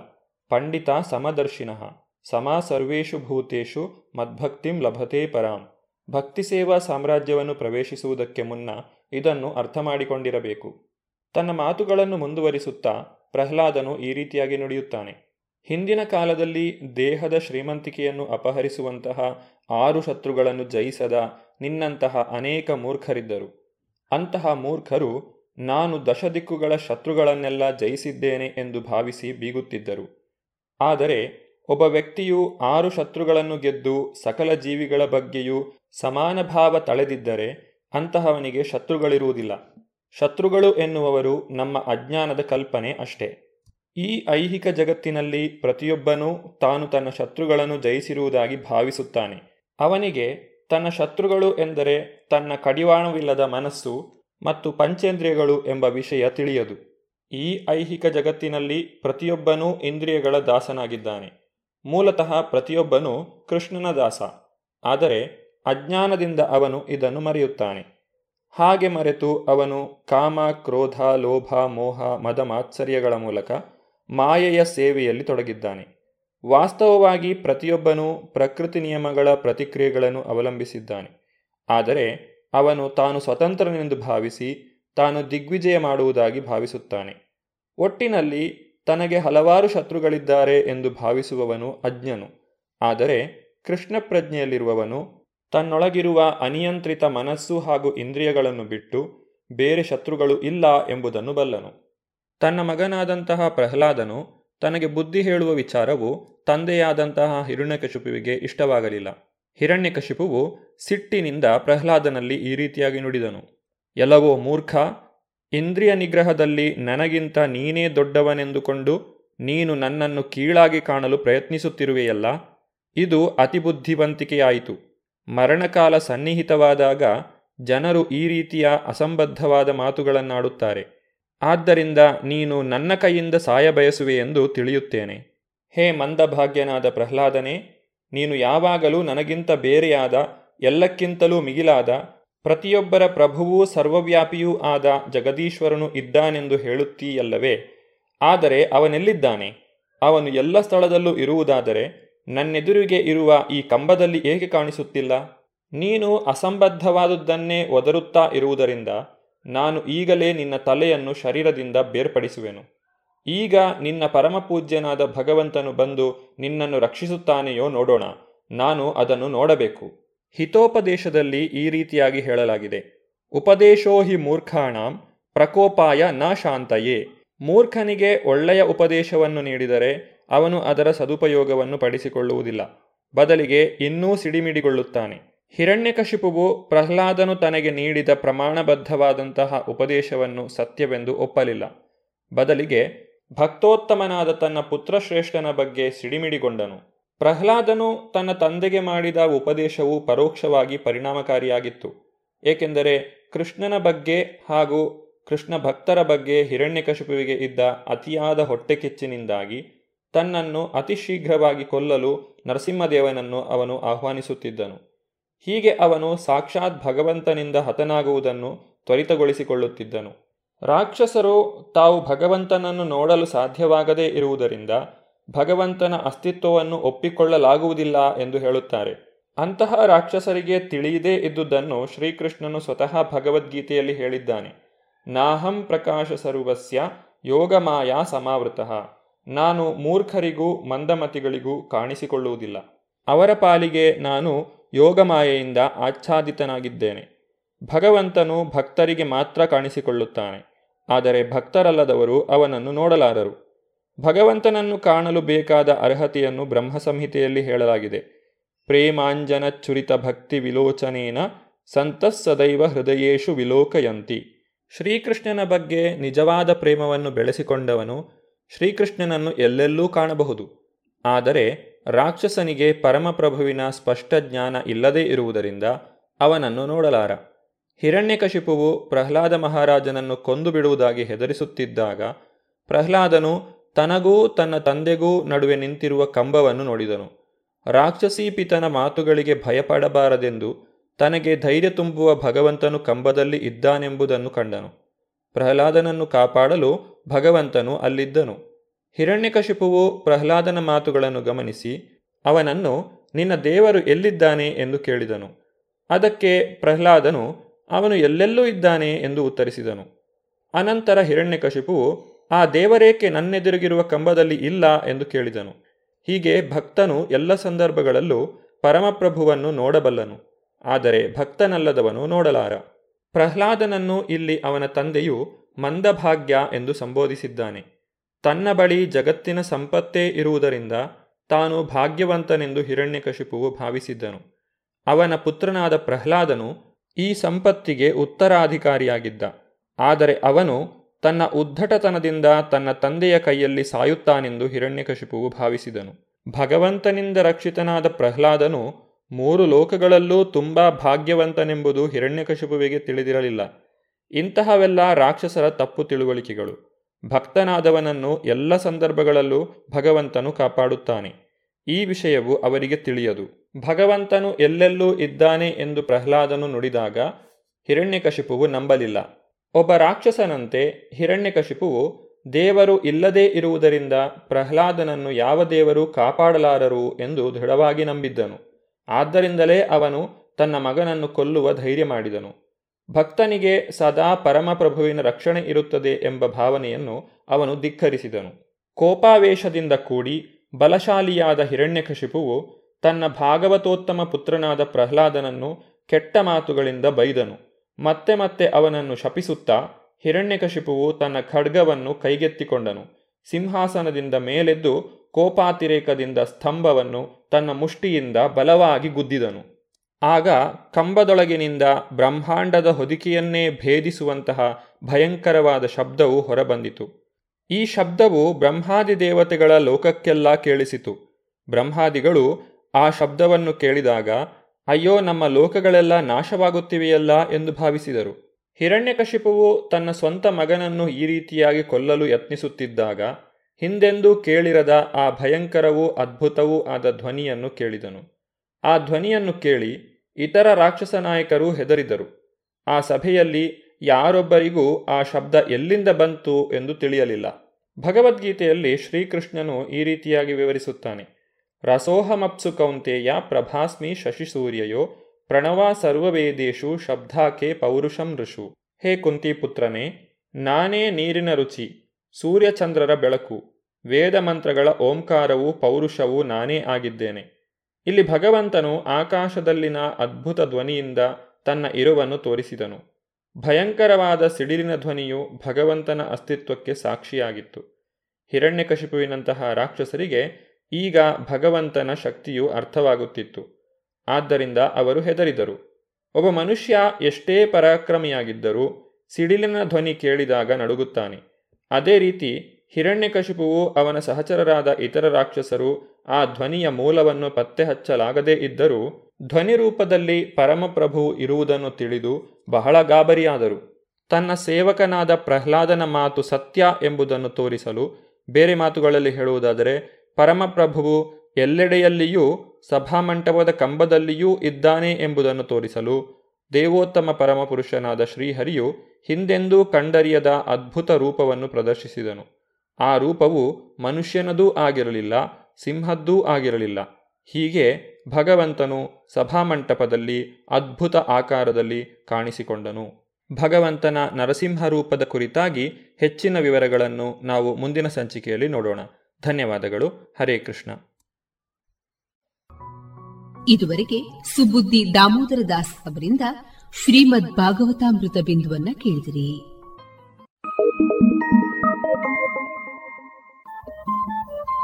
ಪಂಡಿತ ಸಮದರ್ಶಿನಃ, ಸಮಾ ಸರ್ವೇಷು ಭೂತೇಷು ಮದ್ಭಕ್ತಿಂ ಲಭತೆ ಪರಾಂ. ಭಕ್ತಿ ಸೇವಾ ಸಾಮ್ರಾಜ್ಯವನ್ನು ಪ್ರವೇಶಿಸುವುದಕ್ಕೆ ಮುನ್ನ ಇದನ್ನು ಅರ್ಥ ಮಾಡಿಕೊಂಡಿರಬೇಕು ತನ್ನ ಮಾತುಗಳನ್ನು ಮುಂದುವರಿಸುತ್ತಾ ಪ್ರಹ್ಲಾದನು ಈ ರೀತಿಯಾಗಿ ನುಡಿಯುತ್ತಾನೆ. ಹಿಂದಿನ ಕಾಲದಲ್ಲಿ ದೇಹದ ಶ್ರೀಮಂತಿಕೆಯನ್ನು ಅಪಹರಿಸುವಂತಹ ಆರು ಶತ್ರುಗಳನ್ನು ಜಯಿಸದ ನಿನ್ನಂತಹ ಅನೇಕ ಮೂರ್ಖರಿದ್ದರು. ಅಂತಹ ಮೂರ್ಖರು ನಾನು ದಶದಿಕ್ಕುಗಳ ಶತ್ರುಗಳನ್ನೆಲ್ಲ ಜಯಿಸಿದ್ದೇನೆ ಎಂದು ಭಾವಿಸಿ ಬೀಗುತ್ತಿದ್ದರು. ಆದರೆ ಒಬ್ಬ ವ್ಯಕ್ತಿಯು ಆರು ಶತ್ರುಗಳನ್ನು ಗೆದ್ದು ಸಕಲ ಜೀವಿಗಳ ಬಗ್ಗೆಯೂ ಸಮಾನ ಭಾವ ತಳೆದಿದ್ದರೆ ಅಂತಹವನಿಗೆ ಶತ್ರುಗಳಿರುವುದಿಲ್ಲ. ಶತ್ರುಗಳು ಎನ್ನುವವರು ನಮ್ಮ ಅಜ್ಞಾನದ ಕಲ್ಪನೆ ಅಷ್ಟೇ. ಈ ಐಹಿಕ ಜಗತ್ತಿನಲ್ಲಿ ಪ್ರತಿಯೊಬ್ಬನೂ ತಾನು ತನ್ನ ಶತ್ರುಗಳನ್ನು ಜಯಿಸಿರುವುದಾಗಿ ಭಾವಿಸುತ್ತಾನೆ. ಅವನಿಗೆ ತನ್ನ ಶತ್ರುಗಳು ಎಂದರೆ ತನ್ನ ಕಡಿವಾಣವಿಲ್ಲದ ಮನಸ್ಸು ಮತ್ತು ಪಂಚೇಂದ್ರಿಯಗಳು ಎಂಬ ವಿಷಯ ತಿಳಿಯದು. ಈ ಐಹಿಕ ಜಗತ್ತಿನಲ್ಲಿ ಪ್ರತಿಯೊಬ್ಬನೂ ಇಂದ್ರಿಯಗಳ ದಾಸನಾಗಿದ್ದಾನೆ. ಮೂಲತಃ ಪ್ರತಿಯೊಬ್ಬನೂ ಕೃಷ್ಣನ ದಾಸ. ಆದರೆ ಅಜ್ಞಾನದಿಂದ ಅವನು ಇದನ್ನು ಮರೆಯುತ್ತಾನೆ. ಹಾಗೆ ಮರೆತು ಅವನು ಕಾಮ, ಕ್ರೋಧ, ಲೋಭ, ಮೋಹ, ಮದ ಮಾತ್ಸರ್ಯಗಳ ಮೂಲಕ ಮಾಯೆಯ ಸೇವೆಯಲ್ಲಿ ತೊಡಗಿದ್ದಾನೆ. ವಾಸ್ತವವಾಗಿ ಪ್ರತಿಯೊಬ್ಬನೂ ಪ್ರಕೃತಿ ನಿಯಮಗಳ ಪ್ರತಿಕ್ರಿಯೆಗಳನ್ನು ಅವಲಂಬಿಸಿದ್ದಾನೆ. ಆದರೆ ಅವನು ತಾನು ಸ್ವತಂತ್ರನೆಂದು ಭಾವಿಸಿ ತಾನು ದಿಗ್ವಿಜಯ ಮಾಡುವುದಾಗಿ ಭಾವಿಸುತ್ತಾನೆ. ಒಟ್ಟಿನಲ್ಲಿ ತನಗೆ ಹಲವಾರು ಶತ್ರುಗಳಿದ್ದಾರೆ ಎಂದು ಭಾವಿಸುವವನು ಅಜ್ಞನು. ಆದರೆ ಕೃಷ್ಣ ಪ್ರಜ್ಞೆಯಲ್ಲಿರುವವನು ತನ್ನೊಳಗಿರುವ ಅನಿಯಂತ್ರಿತ ಮನಸ್ಸು ಹಾಗೂ ಇಂದ್ರಿಯಗಳನ್ನು ಬಿಟ್ಟು ಬೇರೆ ಶತ್ರುಗಳು ಇಲ್ಲ ಎಂಬುದನ್ನು ಬಲ್ಲನು. ತನ್ನ ಮಗನಾದಂತಹ ಪ್ರಹ್ಲಾದನು ತನಗೆ ಬುದ್ಧಿ ಹೇಳುವ ವಿಚಾರವು ತಂದೆಯಾದಂತಹ ಹಿರಣ್ಯಕಶಿಪುವಿಗೆ ಇಷ್ಟವಾಗಲಿಲ್ಲ. ಹಿರಣ್ಯಕಶಿಪುವು ಸಿಟ್ಟಿನಿಂದ ಪ್ರಹ್ಲಾದನಲ್ಲಿ ಈ ರೀತಿಯಾಗಿ ನುಡಿದನು. ಎಲ್ಲವೋ ಮೂರ್ಖ, ಇಂದ್ರಿಯ ನಿಗ್ರಹದಲ್ಲಿ ನನಗಿಂತ ನೀನೇ ದೊಡ್ಡವನೆಂದುಕೊಂಡು ನೀನು ನನ್ನನ್ನು ಕೀಳಾಗಿ ಕಾಣಲು ಪ್ರಯತ್ನಿಸುತ್ತಿರುವೆಯಲ್ಲ, ಇದು ಅತಿಬುದ್ಧಿವಂತಿಕೆಯಾಯಿತು. ಮರಣಕಾಲ ಸನ್ನಿಹಿತವಾದಾಗ ಜನರು ಈ ರೀತಿಯ ಅಸಂಬದ್ಧವಾದ ಮಾತುಗಳನ್ನಾಡುತ್ತಾರೆ. ಆದ್ದರಿಂದ ನೀನು ನನ್ನ ಕೈಯಿಂದ ಸಾಯ ಬಯಸುವೆಯೆಂದು ತಿಳಿಯುತ್ತೇನೆ. ಹೇ ಮಂದಭಾಗ್ಯನಾದ ಪ್ರಹ್ಲಾದನೇ, ನೀನು ಯಾವಾಗಲೂ ನನಗಿಂತ ಬೇರೆಯಾದ, ಎಲ್ಲಕ್ಕಿಂತಲೂ ಮಿಗಿಲಾದ, ಪ್ರತಿಯೊಬ್ಬರ ಪ್ರಭುವೂ ಸರ್ವವ್ಯಾಪಿಯೂ ಆದ ಜಗದೀಶ್ವರನು ಇದ್ದಾನೆಂದು ಹೇಳುತ್ತೀಯಲ್ಲವೇ? ಆದರೆ ಅವನೆಲ್ಲಿದ್ದಾನೆ? ಅವನು ಎಲ್ಲ ಸ್ಥಳದಲ್ಲೂ ಇರುವುದಾದರೆ ನನ್ನೆದುರಿಗೆ ಇರುವ ಈ ಕಂಬದಲ್ಲಿ ಏಕೆ ಕಾಣಿಸುತ್ತಿಲ್ಲ? ನೀನು ಅಸಂಬದ್ಧವಾದದ್ದನ್ನೇ ಒದರುತ್ತಾ ಇರುವುದರಿಂದ ನಾನು ಈಗಲೇ ನಿನ್ನ ತಲೆಯನ್ನು ಶರೀರದಿಂದ ಬೇರ್ಪಡಿಸುವೆನು. ಈಗ ನಿನ್ನ ಪರಮಪೂಜ್ಯನಾದ ಭಗವಂತನು ಬಂದು ನಿನ್ನನ್ನು ರಕ್ಷಿಸುತ್ತಾನೆಯೋ ನೋಡೋಣ. ನಾನು ಅದನ್ನು ನೋಡಬೇಕು. ಹಿತೋಪದೇಶದಲ್ಲಿ ಈ ರೀತಿಯಾಗಿ ಹೇಳಲಾಗಿದೆ. ಉಪದೇಶೋ ಹಿ ಮೂರ್ಖಾಣಾಂ, ಪ್ರಕೋಪಾಯ ನ ಶಾಂತಯೇ. ಮೂರ್ಖನಿಗೆ ಒಳ್ಳೆಯ ಉಪದೇಶವನ್ನು ನೀಡಿದರೆ ಅವನು ಅದರ ಸದುಪಯೋಗವನ್ನು ಪಡಿಸಿಕೊಳ್ಳುವುದಿಲ್ಲ. ಬದಲಿಗೆ ಇನ್ನೂ ಸಿಡಿಮಿಡಿಗೊಳ್ಳುತ್ತಾನೆ. ಹಿರಣ್ಯಕಶಿಪುವು ಪ್ರಹ್ಲಾದನು ತನಗೆ ನೀಡಿದ ಪ್ರಮಾಣಬದ್ಧವಾದಂತಹ ಉಪದೇಶವನ್ನು ಸತ್ಯವೆಂದು ಒಪ್ಪಲಿಲ್ಲ. ಬದಲಿಗೆ ಭಕ್ತೋತ್ತಮನಾದ ತನ್ನ ಪುತ್ರಶ್ರೇಷ್ಠನ ಬಗ್ಗೆ ಸಿಡಿಮಿಡಿಗೊಂಡನು. ಪ್ರಹ್ಲಾದನು ತನ್ನ ತಂದೆಗೆ ಮಾಡಿದ ಉಪದೇಶವು ಪರೋಕ್ಷವಾಗಿ ಪರಿಣಾಮಕಾರಿಯಾಗಿತ್ತು. ಏಕೆಂದರೆ ಕೃಷ್ಣನ ಬಗ್ಗೆ ಹಾಗೂ ಕೃಷ್ಣ ಭಕ್ತರ ಬಗ್ಗೆ ಹಿರಣ್ಯಕಶಿಪುವಿಗೆ ಇದ್ದ ಅತಿಯಾದ ಹೊಟ್ಟೆಕಿಚ್ಚಿನಿಂದಾಗಿ ತನ್ನನ್ನು ಅತಿ ಶೀಘ್ರವಾಗಿ ಕೊಲ್ಲಲು ನರಸಿಂಹದೇವನನ್ನು ಅವನು ಆಹ್ವಾನಿಸುತ್ತಿದ್ದನು. ಹೀಗೆ ಅವನು ಸಾಕ್ಷಾತ್ ಭಗವಂತನಿಂದ ಹತನಾಗುವುದನ್ನು ತ್ವರಿತಗೊಳಿಸಿಕೊಳ್ಳುತ್ತಿದ್ದನು. ರಾಕ್ಷಸರು ತಾವು ಭಗವಂತನನ್ನು ನೋಡಲು ಸಾಧ್ಯವಾಗದೇ ಇರುವುದರಿಂದ ಭಗವಂತನ ಅಸ್ತಿತ್ವವನ್ನು ಒಪ್ಪಿಕೊಳ್ಳಲಾಗುವುದಿಲ್ಲ ಎಂದು ಹೇಳುತ್ತಾರೆ. ಅಂತಹ ರಾಕ್ಷಸರಿಗೆ ತಿಳಿಯದೇ ಇದ್ದುದನ್ನು ಶ್ರೀಕೃಷ್ಣನು ಸ್ವತಃ ಭಗವದ್ಗೀತೆಯಲ್ಲಿ ಹೇಳಿದ್ದಾನೆ. ನಾಹಂ ಪ್ರಕಾಶ ಸರ್ವಸ್ಯ ಯೋಗಮಾಯಾ ಸಮಾವೃತಃ. ನಾನು ಮೂರ್ಖರಿಗೂ ಮಂದಮತಿಗಳಿಗೂ ಕಾಣಿಸಿಕೊಳ್ಳುವುದಿಲ್ಲ. ಅವರ ಪಾಲಿಗೆ ನಾನು ಯೋಗಮಾಯೆಯಿಂದ ಆಚ್ಛಾದಿತನಾಗಿದ್ದೇನೆ. ಭಗವಂತನು ಭಕ್ತರಿಗೆ ಮಾತ್ರ ಕಾಣಿಸಿಕೊಳ್ಳುತ್ತಾನೆ. ಆದರೆ ಭಕ್ತರಲ್ಲದವರು ಅವನನ್ನು ನೋಡಲಾರರು. ಭಗವಂತನನ್ನು ಕಾಣಲು ಬೇಕಾದ ಅರ್ಹತೆಯನ್ನು ಬ್ರಹ್ಮ ಸಂಹಿತೆಯಲ್ಲಿ ಹೇಳಲಾಗಿದೆ. ಪ್ರೇಮಾಂಜನ ಚುರಿತ ಭಕ್ತಿ ವಿಲೋಚನೇನ ಸಂತಸ್ಸದೈವ ಹೃದಯೇಶು ವಿಲೋಕಯಂತಿ. ಶ್ರೀಕೃಷ್ಣನ ಬಗ್ಗೆ ನಿಜವಾದ ಪ್ರೇಮವನ್ನು ಬೆಳೆಸಿಕೊಂಡವನು ಶ್ರೀಕೃಷ್ಣನನ್ನು ಎಲ್ಲೆಲ್ಲೂ ಕಾಣಬಹುದು. ಆದರೆ ರಾಕ್ಷಸನಿಗೆ ಪರಮಪ್ರಭುವಿನ ಸ್ಪಷ್ಟ ಜ್ಞಾನ ಇಲ್ಲದೇ ಇರುವುದರಿಂದ ಅವನನ್ನು ನೋಡಲಾರ. ಹಿರಣ್ಯಕಶಿಪುವು ಪ್ರಹ್ಲಾದ ಮಹಾರಾಜನನ್ನು ಕೊಂದು ಬಿಡುವುದಾಗಿ ಹೆದರಿಸುತ್ತಿದ್ದಾಗ ಪ್ರಹ್ಲಾದನು ತನಗೂ ತನ್ನ ತಂದೆಗೂ ನಡುವೆ ನಿಂತಿರುವ ಕಂಬವನ್ನು ನೋಡಿದನು. ರಾಕ್ಷಸೀಪಿತನ ಮಾತುಗಳಿಗೆ ಭಯಪಡಬಾರದೆಂದು ತನಗೆ ಧೈರ್ಯ ತುಂಬುವ ಭಗವಂತನು ಕಂಬದಲ್ಲಿ ಇದ್ದಾನೆಂಬುದನ್ನು ಕಂಡನು. ಪ್ರಹ್ಲಾದನನ್ನು ಕಾಪಾಡಲು ಭಗವಂತನು ಅಲ್ಲಿದ್ದನು. ಹಿರಣ್ಯಕಶಿಪುವು ಪ್ರಹ್ಲಾದನ ಮಾತುಗಳನ್ನು ಗಮನಿಸಿ, ಅವನನ್ನು, ನಿನ್ನ ದೇವರು ಎಲ್ಲಿದ್ದಾನೆ? ಎಂದು ಕೇಳಿದನು. ಅದಕ್ಕೆ ಪ್ರಹ್ಲಾದನು, ಅವನು ಎಲ್ಲೆಲ್ಲೂ ಇದ್ದಾನೆ? ಎಂದು ಉತ್ತರಿಸಿದನು. ಅನಂತರ ಹಿರಣ್ಯಕಶಿಪುವು, ಆ ದೇವರೇಕೆ ನನ್ನೆದುರಿಗಿರುವ ಕಂಬದಲ್ಲಿ ಇಲ್ಲ? ಎಂದು ಕೇಳಿದನು. ಹೀಗೆ ಭಕ್ತನು ಎಲ್ಲ ಸಂದರ್ಭಗಳಲ್ಲೂ ಪರಮಪ್ರಭುವನ್ನು ನೋಡಬಲ್ಲನು. ಆದರೆ ಭಕ್ತನಲ್ಲದವನು ನೋಡಲಾರ. ಪ್ರಹ್ಲಾದನನ್ನು ಇಲ್ಲಿ ಅವನ ತಂದೆಯು ಮಂದಭಾಗ್ಯ ಎಂದು ಸಂಬೋಧಿಸಿದ್ದಾನೆ. ತನ್ನ ಬಳಿ ಜಗತ್ತಿನ ಸಂಪತ್ತೇ ಇರುವುದರಿಂದ ತಾನು ಭಾಗ್ಯವಂತನೆಂದು ಹಿರಣ್ಯಕಶಿಪುವು ಭಾವಿಸಿದ್ದನು. ಅವನ ಪುತ್ರನಾದ ಪ್ರಹ್ಲಾದನು ಈ ಸಂಪತ್ತಿಗೆ ಉತ್ತರಾಧಿಕಾರಿಯಾಗಿದ್ದ. ಆದರೆ ಅವನು ತನ್ನ ಉದ್ಧಟತನದಿಂದ ತನ್ನ ತಂದೆಯ ಕೈಯಲ್ಲಿ ಸಾಯುತ್ತಾನೆಂದು ಹಿರಣ್ಯಕಶಿಪುವು ಭಾವಿಸಿದನು. ಭಗವಂತನಿಂದ ರಕ್ಷಿತನಾದ ಪ್ರಹ್ಲಾದನು ಮೂರು ಲೋಕಗಳಲ್ಲೂ ತುಂಬಾ ಭಾಗ್ಯವಂತನೆಂಬುದು ಹಿರಣ್ಯಕಶಿಪುವಿಗೆ ತಿಳಿದಿರಲಿಲ್ಲ. ಇಂತಹವೆಲ್ಲ ರಾಕ್ಷಸರ ತಪ್ಪು ತಿಳುವಳಿಕೆಗಳು. ಭಕ್ತನಾದವನನ್ನು ಎಲ್ಲ ಸಂದರ್ಭಗಳಲ್ಲೂ ಭಗವಂತನು ಕಾಪಾಡುತ್ತಾನೆ. ಈ ವಿಷಯವು ಅವರಿಗೆ ತಿಳಿಯದು. ಭಗವಂತನು ಎಲ್ಲೆಲ್ಲೂ ಇದ್ದಾನೆ ಎಂದು ಪ್ರಹ್ಲಾದನು ನುಡಿದಾಗ ಹಿರಣ್ಯಕಶಿಪುವು ನಂಬಲಿಲ್ಲ. ಒಬ್ಬ ರಾಕ್ಷಸನಂತೆ ಹಿರಣ್ಯಕಶಿಪುವು ದೇವರು ಇಲ್ಲದೇ ಇರುವುದರಿಂದ ಪ್ರಹ್ಲಾದನನ್ನು ಯಾವ ದೇವರು ಕಾಪಾಡಲಾರರು ಎಂದು ದೃಢವಾಗಿ ನಂಬಿದ್ದನು. ಆದ್ದರಿಂದಲೇ ಅವನು ತನ್ನ ಮಗನನ್ನು ಕೊಲ್ಲುವ ಧೈರ್ಯ ಮಾಡಿದನು. ಭಕ್ತನಿಗೆ ಸದಾ ಪರಮಪ್ರಭುವಿನ ರಕ್ಷಣೆ ಇರುತ್ತದೆ ಎಂಬ ಭಾವನೆಯನ್ನು ಅವನು ಧಿಕ್ಕರಿಸಿದನು. ಕೋಪಾವೇಶದಿಂದ ಕೂಡಿ ಬಲಶಾಲಿಯಾದ ಹಿರಣ್ಯಕಶಿಪುವು ತನ್ನ ಭಾಗವತೋತ್ತಮ ಪುತ್ರನಾದ ಪ್ರಹ್ಲಾದನನ್ನು ಕೆಟ್ಟ ಮಾತುಗಳಿಂದ ಬೈದನು. ಮತ್ತೆ ಮತ್ತೆ ಅವನನ್ನು ಶಪಿಸುತ್ತಾ ಹಿರಣ್ಯಕಶಿಪುವು ತನ್ನ ಖಡ್ಗವನ್ನು ಕೈಗೆತ್ತಿಕೊಂಡನು. ಸಿಂಹಾಸನದಿಂದ ಮೇಲೆದ್ದು ಕೋಪಾತಿರೇಕದಿಂದ ಸ್ತಂಭವನ್ನು ತನ್ನ ಮುಷ್ಟಿಯಿಂದ ಬಲವಾಗಿ ಗುದ್ದಿದನು. ಆಗ ಕಂಬದೊಳಗಿನಿಂದ ಬ್ರಹ್ಮಾಂಡದ ಹೊದಿಕೆಯನ್ನೇ ಭೇದಿಸುವಂತಹ ಭಯಂಕರವಾದ ಶಬ್ದವು ಹೊರಬಂದಿತು. ಈ ಶಬ್ದವು ಬ್ರಹ್ಮಾದಿ ದೇವತೆಗಳ ಲೋಕಕ್ಕೆಲ್ಲ ಕೇಳಿಸಿತು. ಬ್ರಹ್ಮಾದಿಗಳು ಆ ಶಬ್ದವನ್ನು ಕೇಳಿದಾಗ, ಅಯ್ಯೋ, ನಮ್ಮ ಲೋಕಗಳೆಲ್ಲ ನಾಶವಾಗುತ್ತಿವೆಯಲ್ಲ ಎಂದು ಭಾವಿಸಿದರು. ಹಿರಣ್ಯಕಶಿಪುವು ತನ್ನ ಸ್ವಂತ ಮಗನನ್ನು ಈ ರೀತಿಯಾಗಿ ಕೊಲ್ಲಲು ಯತ್ನಿಸುತ್ತಿದ್ದಾಗ, ಹಿಂದೆಂದೂ ಕೇಳಿರದ ಆ ಭಯಂಕರವೂ ಅದ್ಭುತವೂ ಆದ ಧ್ವನಿಯನ್ನು ಕೇಳಿದನು. ಆ ಧ್ವನಿಯನ್ನು ಕೇಳಿ ಇತರ ರಾಕ್ಷಸ ನಾಯಕರು ಹೆದರಿದರು. ಆ ಸಭೆಯಲ್ಲಿ ಯಾರೊಬ್ಬರಿಗೂ ಆ ಶಬ್ದ ಎಲ್ಲಿಂದ ಬಂತು ಎಂದು ತಿಳಿಯಲಿಲ್ಲ. ಭಗವದ್ಗೀತೆಯಲ್ಲಿ ಶ್ರೀಕೃಷ್ಣನು ಈ ರೀತಿಯಾಗಿ ವಿವರಿಸುತ್ತಾನೆ. ರಸೋಹಮಪ್ಸು ಕೌಂತೆಯ ಪ್ರಭಾಸ್ಮಿ ಶಶಿಸೂರ್ಯಯೋ ಪ್ರಣವ ಸರ್ವವೇದೇಶು ಶಬ್ದಾಕೆ ಪೌರುಷಂ ಋಷು. ಹೇ ಕುಂತಿಪುತ್ರನೇ ನಾನೇ ನೀರಿನ ರುಚಿ, ಸೂರ್ಯಚಂದ್ರರ ಬೆಳಕು. ವೇದ ಮಂತ್ರಗಳ ಓಂಕಾರವೂ ಪೌರುಷವೂ ನಾನೇ ಆಗಿದ್ದೇನೆ. ಇಲ್ಲಿ ಭಗವಂತನು ಆಕಾಶದಲ್ಲಿನ ಅದ್ಭುತ ಧ್ವನಿಯಿಂದ ತನ್ನ ಇರುವನ್ನು ತೋರಿಸಿದನು. ಭಯಂಕರವಾದ ಸಿಡಿಲಿನ ಧ್ವನಿಯು ಭಗವಂತನ ಅಸ್ತಿತ್ವಕ್ಕೆ ಸಾಕ್ಷಿಯಾಗಿತ್ತು. ಹಿರಣ್ಯಕಶಿಪುವಿನಂತಹ ರಾಕ್ಷಸರಿಗೆ ಈಗ ಭಗವಂತನ ಶಕ್ತಿಯು ಅರ್ಥವಾಗುತ್ತಿತ್ತು. ಆದ್ದರಿಂದ ಅವರು ಹೆದರಿದರು. ಒಬ್ಬ ಮನುಷ್ಯ ಎಷ್ಟೇ ಪರಾಕ್ರಮಿಯಾಗಿದ್ದರೂ ಸಿಡಿಲಿನ ಧ್ವನಿ ಕೇಳಿದಾಗ ನಡುಗುತ್ತಾನೆ. ಅದೇ ರೀತಿ ಹಿರಣ್ಯಕಶಿಪುವು ಅವನ ಸಹಚರರಾದ ಇತರ ರಾಕ್ಷಸರು ಆ ಧ್ವನಿಯ ಮೂಲವನ್ನು ಪತ್ತೆ ಹಚ್ಚಲಾಗದೇ ಇದ್ದರೂ ಧ್ವನಿ ರೂಪದಲ್ಲಿ ಪರಮಪ್ರಭು ಇರುವುದನ್ನು ತಿಳಿದು ಬಹಳ ಗಾಬರಿಯಾದರು. ತನ್ನ ಸೇವಕನಾದ ಪ್ರಹ್ಲಾದನ ಮಾತು ಸತ್ಯ ಎಂಬುದನ್ನು ತೋರಿಸಲು ಬೇರೆ ಮಾತುಗಳಲ್ಲಿ ಹೇಳುವುದಾದರೆ, ಪರಮಪ್ರಭುವು ಎಲ್ಲೆಡೆಯಲ್ಲಿಯೂ ಸಭಾಮಂಟಪದ ಕಂಬದಲ್ಲಿಯೂ ಇದ್ದಾನೆ ಎಂಬುದನ್ನು ತೋರಿಸಲು ದೇವೋತ್ತಮ ಪರಮಪುರುಷನಾದ ಶ್ರೀಹರಿಯು ಹಿಂದೆಂದೂ ಕಂಡರಿಯದ ಅದ್ಭುತ ರೂಪವನ್ನು ಪ್ರದರ್ಶಿಸಿದನು. ಆ ರೂಪವು ಮನುಷ್ಯನದೂ ಆಗಿರಲಿಲ್ಲ, ಸಿಂಹದ್ದೂ ಆಗಿರಲಿಲ್ಲ. ಹೀಗೆ ಭಗವಂತನು ಸಭಾಮಂಟಪದಲ್ಲಿ ಅದ್ಭುತ ಆಕಾರದಲ್ಲಿ ಕಾಣಿಸಿಕೊಂಡನು. ಭಗವಂತನ ನರಸಿಂಹ ರೂಪದ ಕುರಿತಾಗಿ ಹೆಚ್ಚಿನ ವಿವರಗಳನ್ನು ನಾವು ಮುಂದಿನ ಸಂಚಿಕೆಯಲ್ಲಿ ನೋಡೋಣ. ಧನ್ಯವಾದಗಳು. ಹರೇ ಕೃಷ್ಣ. ಇದುವರೆಗೆ ಸುಬುದ್ದಿ ದಾಮೋದರ ದಾಸ್ ಅವರಿಂದ ಶ್ರೀಮದ್ ಭಾಗವತಾಮೃತ ಬಿಂದುವನ್ನ ಕೇಳಿದಿರಿ.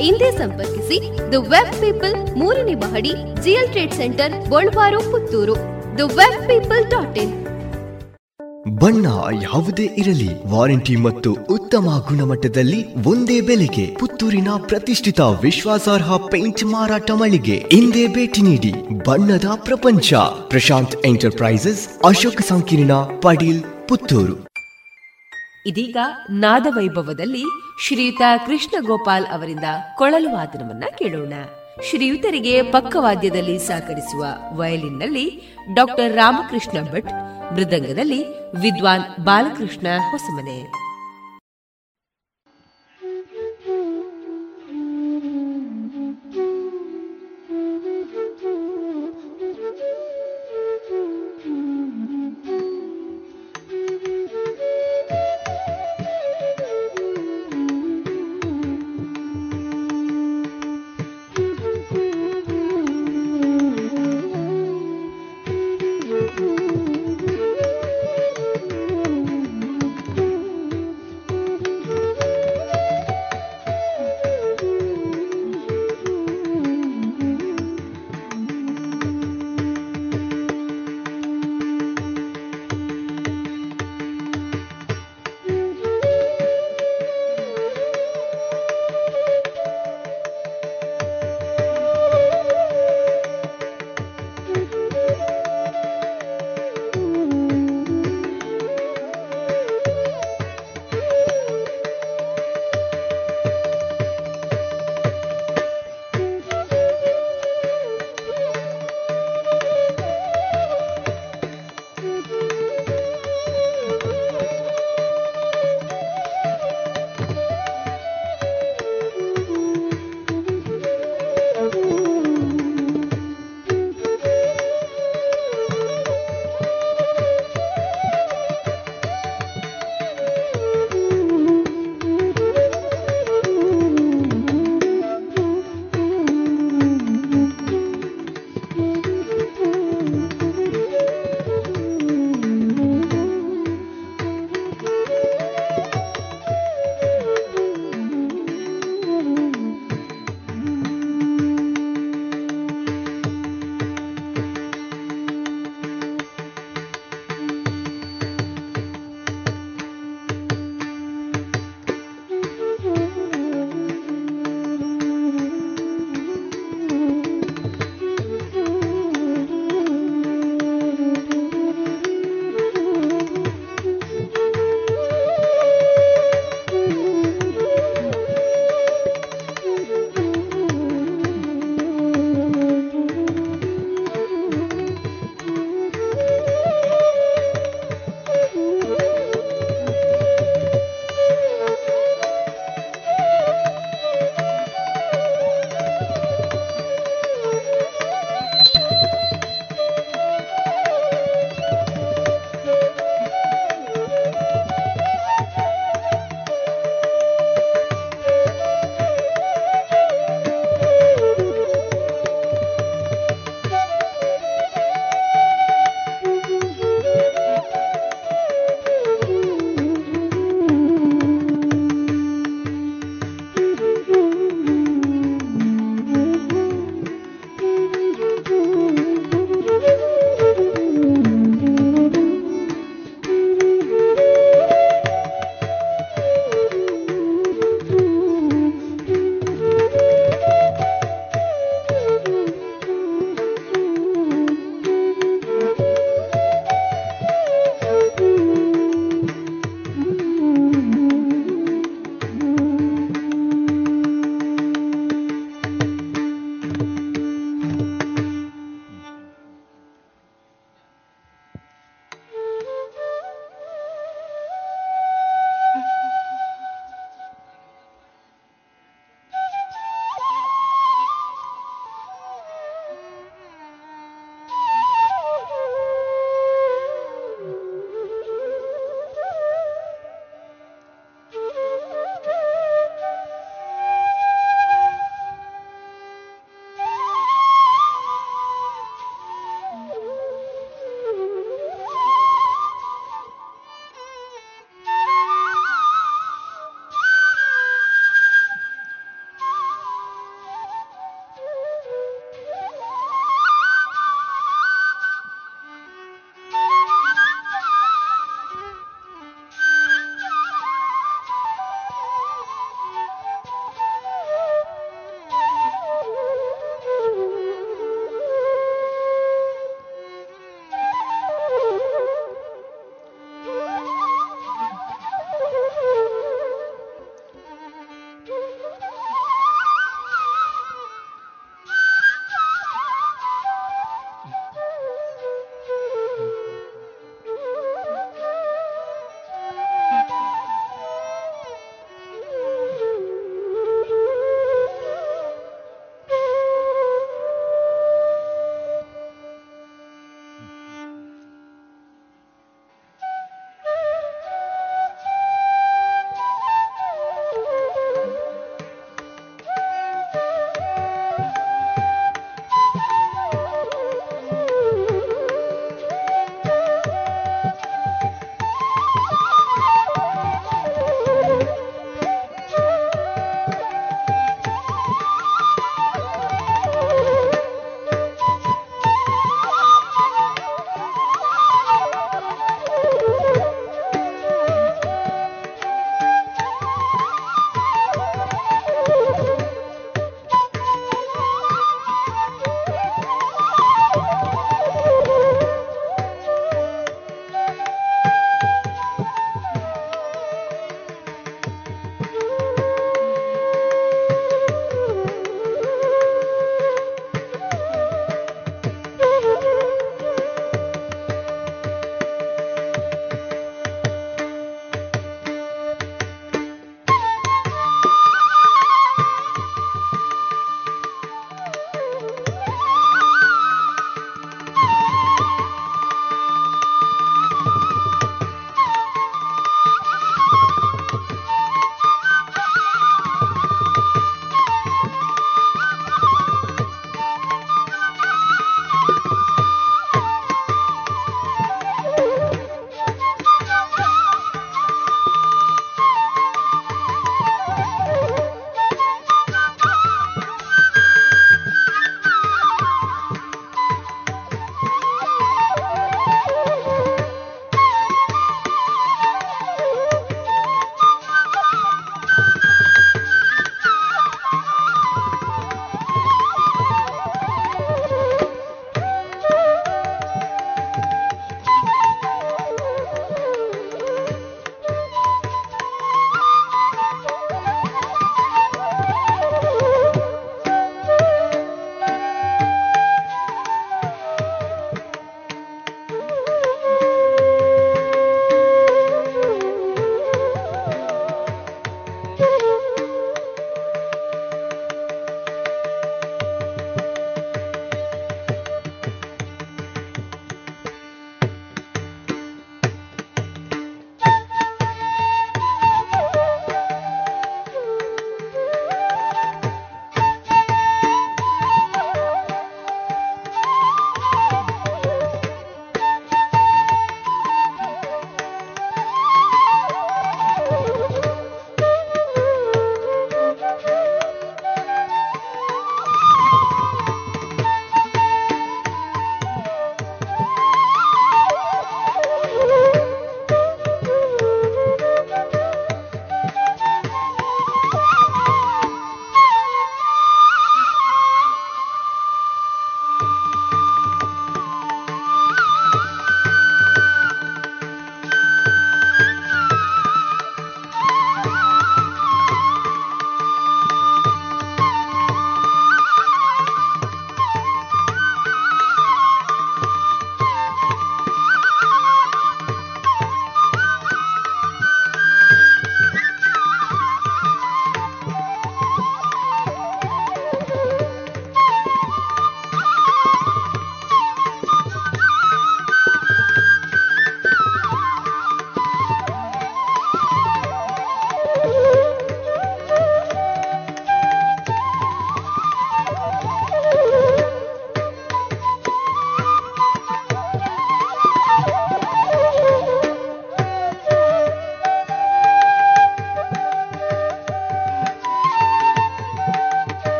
ಹಿಂದೆ ಸಂಪರ್ಕಿಸಿ ದ ವೆಬ್ ಪೀಪಲ್ ಮೂರನೇ ಮಹಡಿ GL trade centre Golwaru Puttur the web people dot in ಬಣ್ಣ ಯಾವುದೇ ಇರಲಿ ವಾರಂಟಿ ಮತ್ತು ಉತ್ತಮ ಗುಣಮಟ್ಟದಲ್ಲಿ ಒಂದೇ ಬೆಲೆಗೆ ಪುತ್ತೂರಿನ ಪ್ರತಿಷ್ಠಿತ ವಿಶ್ವಾಸಾರ್ಹ ಪೇಂಟ್ ಮಾರಾಟ ಮಳಿಗೆ ಇಂದೇ ಭೇಟಿ ನೀಡಿ ಬಣ್ಣದ ಪ್ರಪಂಚ. ಪ್ರಶಾಂತ್ ಎಂಟರ್ಪ್ರೈಸಸ್, ಅಶೋಕ ಸಂಕೀರ್ಣ ಪಡೀಲ್ ಪುತ್ತೂರು. ಇದೀಗ ನಾದವೈಭವದಲ್ಲಿ ಶ್ರೀಯುತ ಕೃಷ್ಣ ಗೋಪಾಲ್ ಅವರಿಂದ ಕೊಳಲು ವಾದನವನ್ನ ಕೇಳೋಣ. ಶ್ರೀಯುತರಿಗೆ ಪಕ್ಕವಾದ್ಯದಲ್ಲಿ ಸಹಕರಿಸುವ ವಯಲಿನ್ನಲ್ಲಿ ಡಾಕ್ಟರ್ ರಾಮಕೃಷ್ಣ ಭಟ್, ಮೃದಂಗದಲ್ಲಿ ವಿದ್ವಾನ್ ಬಾಲಕೃಷ್ಣ ಹೊಸಮನೆ.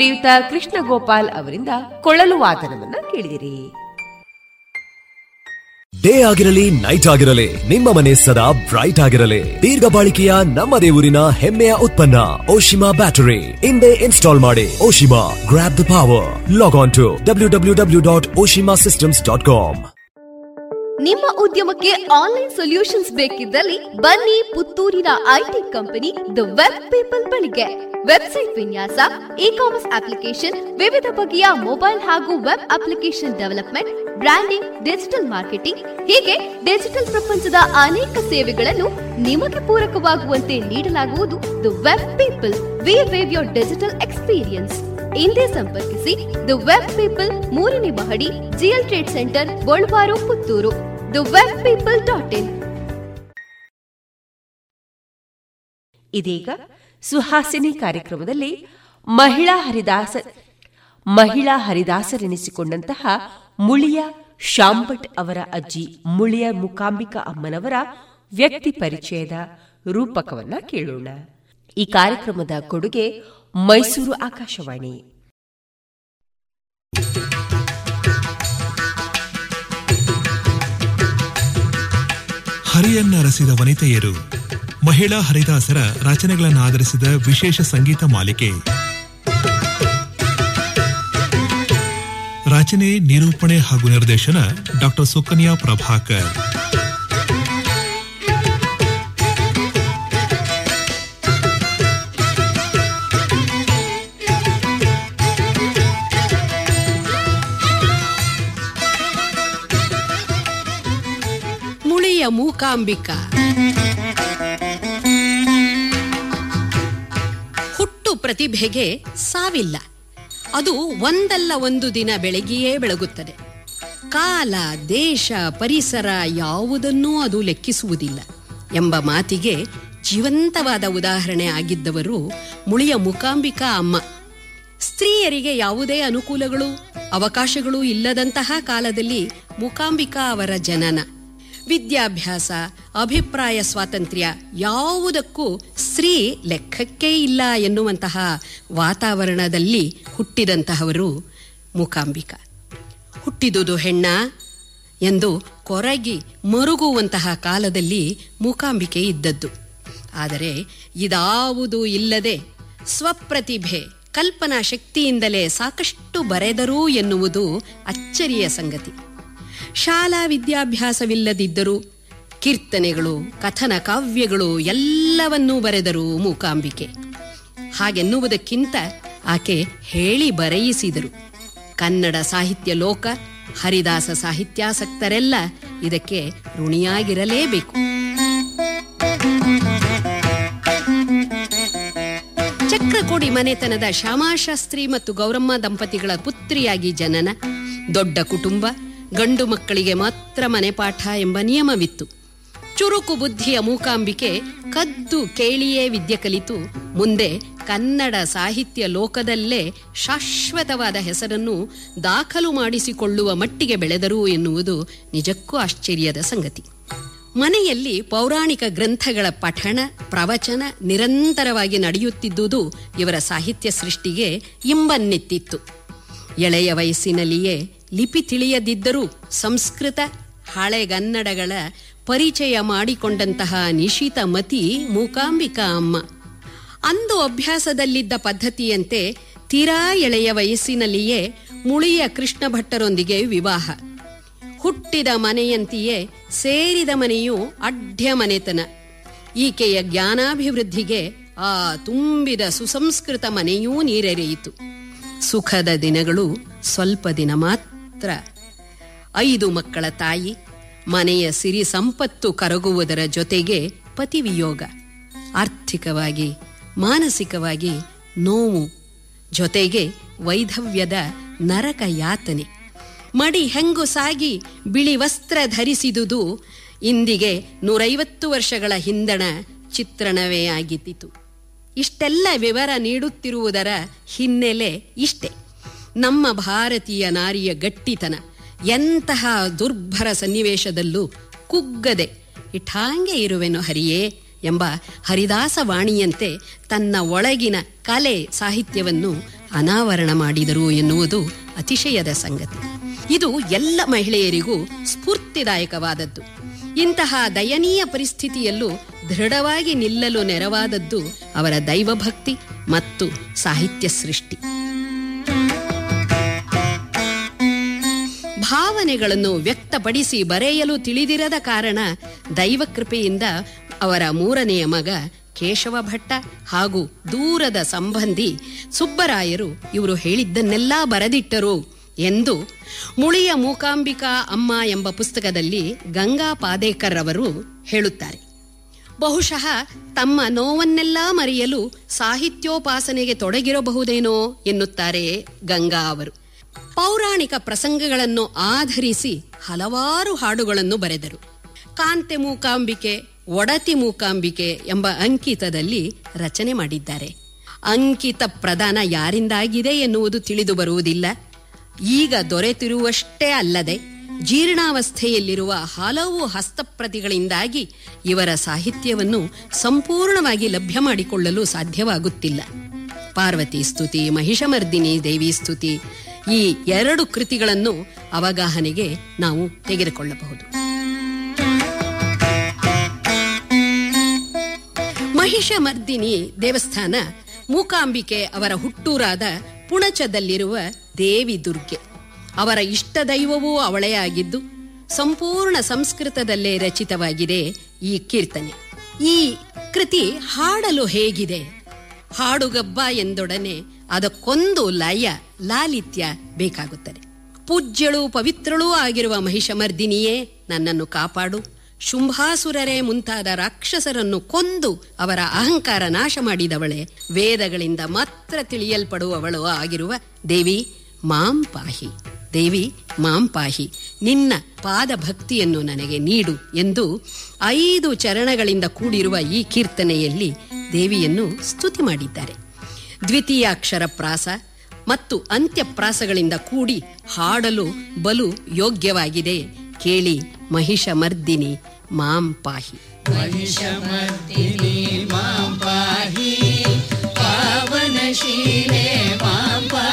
ಶ್ರೀಯುತ ಕೃಷ್ಣ ಗೋಪಾಲ್ ಅವರಿಂದ ಕೊಳಲು ವಾದನವನ್ನ ಕೇಳಿದಿರಿ. ಡೇ ಆಗಿರಲಿ ನೈಟ್ ಆಗಿರಲಿ ನಿಮ್ಮ ಮನೆ ಸದಾ ಬ್ರೈಟ್ ಆಗಿರಲಿ. ದೀರ್ಘ ಬಾಳಿಕೆಯ ನಮ್ಮ ದೇವರಿನ ಹೆಮ್ಮೆಯ ಉತ್ಪನ್ನ ಓಶಿಮಾ ಬ್ಯಾಟರಿ. ಹಿಂದೆ ಇನ್ಸ್ಟಾಲ್ ಮಾಡಿ Oshima grab the power log on to W W W dot Oshima systems dot com ನಿಮ್ಮ ಉದ್ಯಮಕ್ಕೆ ಆನ್ಲೈನ್ ಸೊಲ್ಯೂಷನ್ಸ್ ಬೇಕಿದ್ದಲ್ಲಿ ಬನ್ನಿ ಪುತ್ತೂರಿನ IT company the web people ಬಳಿಗೆ. ವೆಬ್ಸೈಟ್ ವಿನ್ಯಾಸ ಇ ಕಾಮರ್ಸ್ ಅಪ್ಲಿಕೇಶನ್ ವಿವಿಧ ಬಗೆಯ ಮೊಬೈಲ್ ಹಾಗೂ web application development branding digital marketing, ಹೀಗೆ ಡಿಜಿಟಲ್ ಪ್ರಪಂಚದ ಅನೇಕ ಸೇವೆಗಳನ್ನು ನಿಮಗೆ ಪೂರಕವಾಗುವಂತೆ ನೀಡಲಾಗುವುದು the web people. We weave your digital experience ಇಂದೇ ಸಂಪರ್ಕಿಸಿ ದ ವೆಬ್ ಪೀಪಲ್ ಮೂರನೇ ಮಹಡಿ GL trade centre Golwaru Puttur. The web people dot in. ಇದೀಗ ಸುಹಾಸಿನಿ ಕಾರ್ಯಕ್ರಮದಲ್ಲಿ ಮಹಿಳಾ ಹರಿದಾಸ, ಮಹಿಳಾ ಹರಿದಾಸರೆನಿಸಿಕೊಂಡಂತಹ ಮುಳಿಯ ಶಾಂಭಟ್ ಅವರ ಅಜ್ಜಿ, ಮುಳಿಯ ಮುಕಾಂಬಿಕಾ ಅಮ್ಮನವರ ವ್ಯಕ್ತಿ ಪರಿಚಯದ ರೂಪಕವನ್ನ ಕೇಳೋಣ. ಈ ಕಾರ್ಯಕ್ರಮದ ಕೊಡುಗೆ ಮೈಸೂರು ಆಕಾಶವಾಣಿ. ಹರಿಯನ್ನರಸಿದ ವನಿತೆಯರು ಮಹಿಳಾ ಹರಿದಾಸರ ರಚನೆಗಳನ್ನು ಆಧರಿಸಿದ ವಿಶೇಷ ಸಂಗೀತ ಮಾಲಿಕೆ. ರಚನೆ, ನಿರೂಪಣೆ ಹಾಗೂ ನಿರ್ದೇಶನ ಡಾಕ್ಟರ್ ಸುಕನ್ಯಾ ಪ್ರಭಾಕರ್. ಮೂಕಾಂಬಿಕಾ. ಪ್ರತಿಭೆಗೆ ಸಾವಿಲ್ಲ. ಅದು ಒಂದಲ್ಲ ಒಂದು ದಿನ ಬೆಳಗಿಯೇ ಬೆಳಗುತ್ತದೆ. ಕಾಲ, ದೇಶ, ಪರಿಸರ ಯಾವುದನ್ನೂ ಅದು ಲೆಕ್ಕಿಸುವುದಿಲ್ಲ ಎಂಬ ಮಾತಿಗೆ ಜೀವಂತವಾದ ಉದಾಹರಣೆ ಆಗಿದ್ದವರು ಮುಳಿಯ ಮುಕಾಂಬಿಕಾ ಅಮ್ಮ. ಸ್ತ್ರೀಯರಿಗೆ ಯಾವುದೇ ಅನುಕೂಲಗಳು, ಅವಕಾಶಗಳು ಇಲ್ಲದಂತಹ ಕಾಲದಲ್ಲಿ ಮುಕಾಂಬಿಕಾ ಅವರ ಜನನ. ವಿದ್ಯಾಭ್ಯಾಸ, ಅಭಿಪ್ರಾಯ ಸ್ವಾತಂತ್ರ್ಯ ಯಾವುದಕ್ಕೂ ಸ್ತ್ರೀ ಲೆಕ್ಕಕ್ಕೇ ಇಲ್ಲ ಎನ್ನುವಂತಹ ವಾತಾವರಣದಲ್ಲಿ ಹುಟ್ಟಿದಂತಹವರು ಮೂಕಾಂಬಿಕ. ಹುಟ್ಟಿದುದು ಹೆಣ್ಣ ಎಂದು ಕೊರಗಿ ಮರುಗುವಂತಹ ಕಾಲದಲ್ಲಿ ಮೂಕಾಂಬಿಕೆ ಇದ್ದದ್ದು. ಆದರೆ ಇದಾವುದು ಇಲ್ಲದೆ ಸ್ವಪ್ರತಿಭೆ ಕಲ್ಪನಾ ಶಕ್ತಿಯಿಂದಲೇ ಸಾಕಷ್ಟು ಬರೆದರು ಎನ್ನುವುದು ಅಚ್ಚರಿಯ ಸಂಗತಿ. ಶಾಲಾ ವಿದ್ಯಾಭ್ಯಾಸವಿಲ್ಲದಿದ್ದರೂ ಕೀರ್ತನೆಗಳು, ಕಥನ ಕಾವ್ಯಗಳು ಎಲ್ಲವನ್ನೂ ಬರೆದರು ಮೂಕಾಂಬಿಕೆ. ಹಾಗೆನ್ನುವುದಕ್ಕಿಂತ ಆಕೆ ಹೇಳಿ ಬರೆಯಿಸಿದರು. ಕನ್ನಡ ಸಾಹಿತ್ಯ ಲೋಕ, ಹರಿದಾಸ ಸಾಹಿತ್ಯಾಸಕ್ತರೆಲ್ಲ ಇದಕ್ಕೆ ಋಣಿಯಾಗಿರಲೇಬೇಕು. ಚಕ್ರಕೋಡಿ ಮನೆತನದ ಶ್ಯಾಮಾಶಾಸ್ತ್ರಿ ಮತ್ತು ಗೌರಮ್ಮ ದಂಪತಿಗಳ ಪುತ್ರಿಯಾಗಿ ಜನನ, ದೊಡ್ಡ ಕುಟುಂಬ ಗಂಡು ಮಕ್ಕಳಿಗೆ ಮಾತ್ರ ಮನೆಪಾಠ ಎಂಬ ನಿಯಮವಿತ್ತು. ಚುರುಕು ಬುದ್ಧಿಯ ಮೂಕಾಂಬಿಕೆ ಕದ್ದು ಕೇಳಿಯೇ ವಿದ್ಯೆ ಕಲಿತು, ಮುಂದೆ ಕನ್ನಡ ಸಾಹಿತ್ಯ ಲೋಕದಲ್ಲೇ ಶಾಶ್ವತವಾದ ಹೆಸರನ್ನು ದಾಖಲು ಮಾಡಿಸಿಕೊಳ್ಳುವ ಮಟ್ಟಿಗೆ ಬೆಳೆದರು ಎನ್ನುವುದು ನಿಜಕ್ಕೂ ಆಶ್ಚರ್ಯದ ಸಂಗತಿ. ಮನೆಯಲ್ಲಿ ಪೌರಾಣಿಕ ಗ್ರಂಥಗಳ ಪಠಣ, ಪ್ರವಚನ ನಿರಂತರವಾಗಿ ನಡೆಯುತ್ತಿದ್ದುದು ಇವರ ಸಾಹಿತ್ಯ ಸೃಷ್ಟಿಗೆ ಇಂಬನ್ನೆತ್ತಿತ್ತು. ಎಳೆಯ ವಯಸ್ಸಿನಲ್ಲಿಯೇ ಲಿಪಿ ತಿಳಿಯದಿದ್ದರೂ ಸಂಸ್ಕೃತ ಹಳೆಗನ್ನಡಗಳ ಪರಿಚಯ ಮಾಡಿಕೊಂಡಂತಹ ನಿಶಿತ ಮತಿ ಮೂಕಾಂಬಿಕಾ ಅಮ್ಮ. ಅಂದು ಅಭ್ಯಾಸದಲ್ಲಿದ್ದ ಪದ್ಧತಿಯಂತೆ ತೀರಾ ಎಳೆಯ ವಯಸ್ಸಿನಲ್ಲಿಯೇ ಮುಳಿಯ ಕೃಷ್ಣ ಭಟ್ಟರೊಂದಿಗೆ ವಿವಾಹ. ಹುಟ್ಟಿದ ಮನೆಯಂತೆಯೇ ಸೇರಿದ ಮನೆಯು ಅಡ್ಡ್ಯ ಮನೆತನ. ಈಕೆಯ ಜ್ಞಾನಾಭಿವೃದ್ಧಿಗೆ ಆ ತುಂಬಿದ ಸುಸಂಸ್ಕೃತ ಮನೆಯೂ ನೀರೆರೆಯಿತು. ಸುಖದ ದಿನಗಳು ಸ್ವಲ್ಪ ದಿನ ಮಾತ್ರ ಐದು ಮಕ್ಕಳ ತಾಯಿ, ಮನೆಯ ಸಿರಿ ಸಂಪತ್ತು ಕರಗುವುದರ ಜೊತೆಗೆ ಪತಿವಿಯೋಗ. ಆರ್ಥಿಕವಾಗಿ, ಮಾನಸಿಕವಾಗಿ ನೋವು. ಜೊತೆಗೆ ವೈಧವ್ಯದ ನರಕ ಯಾತನೆ. ಮಡಿ ಹೆಂಗು ಸಾಗಿ ಬಿಳಿ ವಸ್ತ್ರ ಧರಿಸಿದುದು ಇಂದಿಗೆ ನೂರೈವತ್ತು ವರ್ಷಗಳ ಹಿಂದಣ ಚಿತ್ರಣವೇ ಆಗಿದ್ದಿತು ಇಷ್ಟೆಲ್ಲ ವಿವರ ನೀಡುತ್ತಿರುವುದರ ಹಿನ್ನೆಲೆ ಇಷ್ಟೆ. ನಮ್ಮ ಭಾರತೀಯ ನಾರಿಯ ಗಟ್ಟಿತನ. ಎಂತಹ ದುರ್ಭರ ಸನ್ನಿವೇಶದಲ್ಲೂ ಕುಗ್ಗದೆ ಇಠಾಂಗೆ ಇರುವೆನು ಹರಿಯೇ ಎಂಬ ಹರಿದಾಸ ವಾಣಿಯಂತೆ ತನ್ನ ಒಳಗಿನ ಕಲೆ ಸಾಹಿತ್ಯವನ್ನು ಅನಾವರಣ ಮಾಡಿದರು ಎನ್ನುವುದು ಅತಿಶಯದ ಸಂಗತಿ. ಇದು ಎಲ್ಲ ಮಹಿಳೆಯರಿಗೂ ಸ್ಫೂರ್ತಿದಾಯಕವಾದದ್ದು. ಇಂತಹ ದಯನೀಯ ಪರಿಸ್ಥಿತಿಯಲ್ಲೂ ದೃಢವಾಗಿ ನಿಲ್ಲಲು ನೆರವಾದದ್ದು ಅವರ ದೈವಭಕ್ತಿ ಮತ್ತು ಸಾಹಿತ್ಯ ಸೃಷ್ಟಿ. ಭಾವನೆಗಳನ್ನು ವ್ಯಕ್ತಪಡಿಸಿ ಬರೆಯಲು ತಿಳಿದಿರದ ಕಾರಣ ದೈವ ಕೃಪೆಯಿಂದ ಅವರ ಮೂರನೆಯ ಮಗ ಕೇಶವ ಭಟ್ಟ ಹಾಗೂ ದೂರದ ಸಂಬಂಧಿ ಸುಬ್ಬರಾಯರು ಇವರು ಹೇಳಿದ್ದನ್ನೆಲ್ಲ ಬರೆದಿಟ್ಟರು ಎಂದು ಮುಳಿಯ ಮೂಕಾಂಬಿಕಾ ಅಮ್ಮ ಎಂಬ ಪುಸ್ತಕದಲ್ಲಿ ಗಂಗಾ ಪಾದೇಕರ್ ಅವರು ಹೇಳುತ್ತಾರೆ. ಬಹುಶಃ ತಮ್ಮ ನೋವನ್ನೆಲ್ಲ ಮರೆಯಲು ಸಾಹಿತ್ಯೋಪಾಸನೆಗೆ ತೊಡಗಿರಬಹುದೇನೋ ಎನ್ನುತ್ತಾರೆ ಗಂಗಾ ಅವರು. ಪೌರಾಣಿಕ ಪ್ರಸಂಗಗಳನ್ನು ಆಧರಿಸಿ ಹಲವಾರು ಹಾಡುಗಳನ್ನು ಬರೆದರು. ಕಾಂತೆ ಮೂಕಾಂಬಿಕೆ, ಒಡತಿ ಮೂಕಾಂಬಿಕೆ ಎಂಬ ಅಂಕಿತದಲ್ಲಿ ರಚನೆ ಮಾಡಿದ್ದಾರೆ. ಅಂಕಿತ ಪ್ರದಾನ ಯಾರಿಂದಾಗಿದೆ ಎನ್ನುವುದು ತಿಳಿದು ಬರುವುದಿಲ್ಲ. ಈಗ ದೊರೆತಿರುವಷ್ಟೇ ಅಲ್ಲದೆ ಜೀರ್ಣಾವಸ್ಥೆಯಲ್ಲಿರುವ ಹಲವು ಹಸ್ತಪ್ರತಿಗಳಿಂದಾಗಿ ಇವರ ಸಾಹಿತ್ಯವನ್ನು ಸಂಪೂರ್ಣವಾಗಿ ಲಭ್ಯ ಮಾಡಿಕೊಳ್ಳಲು ಸಾಧ್ಯವಾಗುತ್ತಿಲ್ಲ. ಪಾರ್ವತಿ ಸ್ತುತಿ, ಮಹಿಷಮರ್ದಿನಿ ದೇವಿ ಸ್ತುತಿ ಈ ಎರಡು ಕೃತಿಗಳನ್ನು ಅವಗಾಹನೆಗೆ ನಾವು ತೆಗೆದುಕೊಳ್ಳಬಹುದು. ಮಹಿಷಮರ್ದಿನಿ ದೇವಸ್ಥಾನ ಮೂಕಾಂಬಿಕೆ ಅವರ ಹುಟ್ಟೂರಾದ ಪುಣಚದಲ್ಲಿರುವ ದೇವಿ ದುರ್ಗೆ. ಅವರ ಇಷ್ಟ ದೈವವೂ ಅವಳೇ ಆಗಿದ್ದು, ಸಂಪೂರ್ಣ ಸಂಸ್ಕೃತದಲ್ಲೇ ರಚಿತವಾಗಿದೆ ಈ ಕೀರ್ತನೆ. ಈ ಕೃತಿ ಹಾಡಲು ಹೇಗಿದೆ? ಹಾಡುಗಬ್ಬ ಎಂದೊಡನೆ ಅದಕ್ಕೊಂದು ಲಯ, ಲಾಲಿತ್ಯ ಬೇಕಾಗುತ್ತದೆ. ಪೂಜ್ಯಳು ಪವಿತ್ರಳೂ ಆಗಿರುವ ಮಹಿಷಮರ್ದಿನಿಯೇ, ನನ್ನನ್ನು ಕಾಪಾಡು. ಶುಂಭಾಸುರರೇ ಮುಂತಾದ ರಾಕ್ಷಸರನ್ನು ಕೊಂದು ಅವರ ಅಹಂಕಾರ ನಾಶ ಮಾಡಿದವಳೆ ವೇದಗಳಿಂದ ಮಾತ್ರ ತಿಳಿಯಲ್ಪಡುವವಳು ಆಗಿರುವ ದೇವಿ, ಮಾಂ ಪಾಹಿ. ದೇವಿ, ಮಾಂ ಪಾಹಿ, ನಿನ್ನ ಪಾದ ಭಕ್ತಿಯನ್ನು ನನಗೆ ನೀಡು ಎಂದು ಐದು ಚರಣಗಳಿಂದ ಕೂಡಿರುವ ಈ ಕೀರ್ತನೆಯಲ್ಲಿ ದೇವಿಯನ್ನು ಸ್ತುತಿ ಮಾಡಿದ್ದಾರೆ. ದ್ವಿತೀಯಾಕ್ಷರ ಪ್ರಾಸ ಮತ್ತು ಅಂತ್ಯಪ್ರಾಸಗಳಿಂದ ಕೂಡಿ ಹಾಡಲು ಬಲು ಯೋಗ್ಯವಾಗಿದೆ. ಕೇಳಿ ಮಹಿಷಮರ್ದಿನಿ ಮಾಂ ಪಾಹಿ. ಮಹಿಷಮರ್ದಿನಿ ಮಾಂ ಪಾಹಿ, ಪಾವನಶೀಲೆ ಮಾಂ ಪಾಹಿ.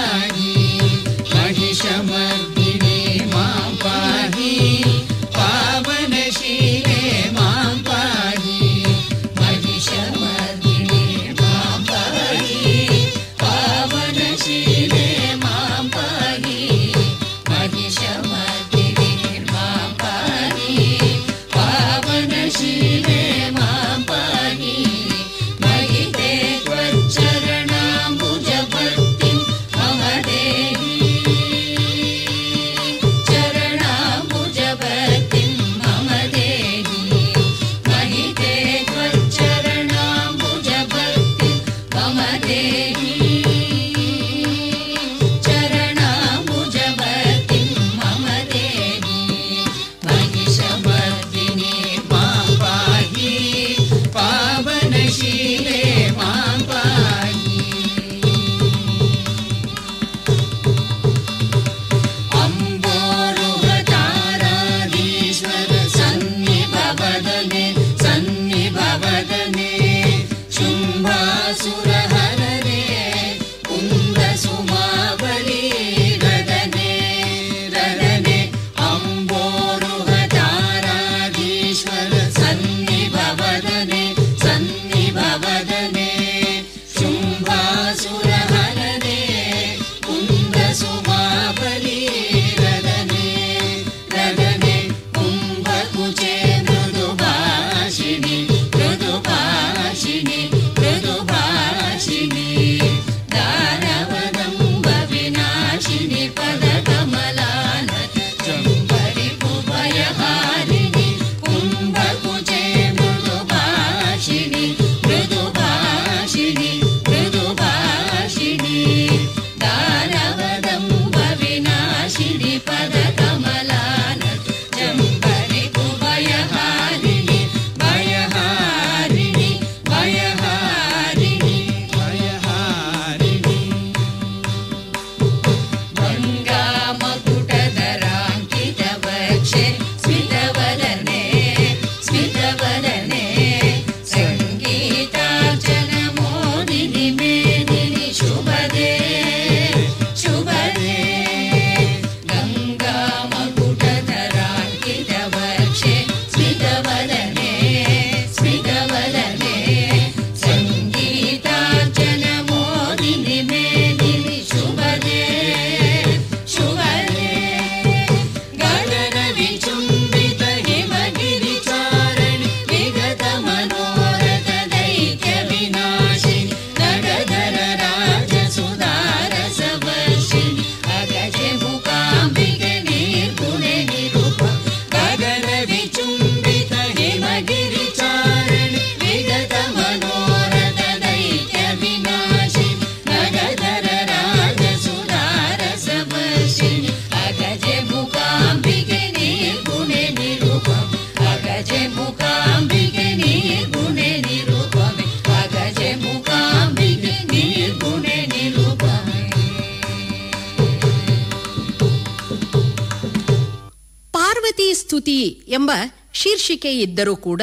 ಇದ್ದರೂ ಕೂಡ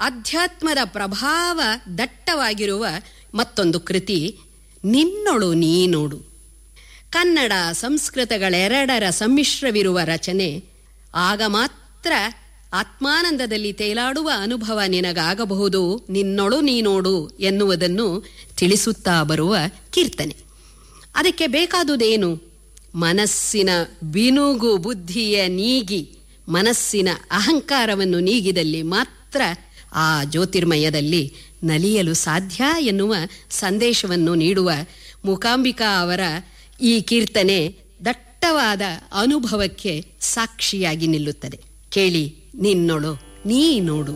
ಅಧ್ಯಾತ್ಮದ ಪ್ರಭಾವ ದಟ್ಟವಾಗಿರುವ ಮತ್ತೊಂದು ಕೃತಿ, ನಿನ್ನೊಳು ನೀ ನೋಡು ಕನ್ನಡ ಸಂಸ್ಕೃತಗಳೆರಡರ ಸಮ್ಮಿಶ್ರವಿರುವ ರಚನೆ, ಆಗ ಮಾತ್ರ ಆತ್ಮಾನಂದದಲ್ಲಿ ತೇಲಾಡುವ ಅನುಭವ ನಿನಗಾಗಬಹುದು, ನಿನ್ನೊಳು ನೀ ನೋಡು ಎನ್ನುವುದನ್ನು ತಿಳಿಸುತ್ತಾ ಬರುವ ಕೀರ್ತನೆ. ಅದಕ್ಕೆ ಬೇಕಾದುದೇನು? ಮನಸ್ಸಿನ ಬಿನುಗು ಬುದ್ಧಿಯ ನೀಗಿ. ಮನಸ್ಸಿನ ಅಹಂಕಾರವನ್ನು ನೀಗಿದಲ್ಲಿ ಮಾತ್ರ ಆ ಜ್ಯೋತಿರ್ಮಯದಲ್ಲಿ ನಲಿಯಲು ಸಾಧ್ಯ ಎನ್ನುವ ಸಂದೇಶವನ್ನು ನೀಡುವ ಮೂಕಾಂಬಿಕಾ ಅವರ ಈ ಕೀರ್ತನೆ ದಟ್ಟವಾದ ಅನುಭವಕ್ಕೆ ಸಾಕ್ಷಿಯಾಗಿ ನಿಲ್ಲುತ್ತದೆ. ಕೇಳಿ, ನಿನ್ನೊಳು, ನೀ ನೋಡು.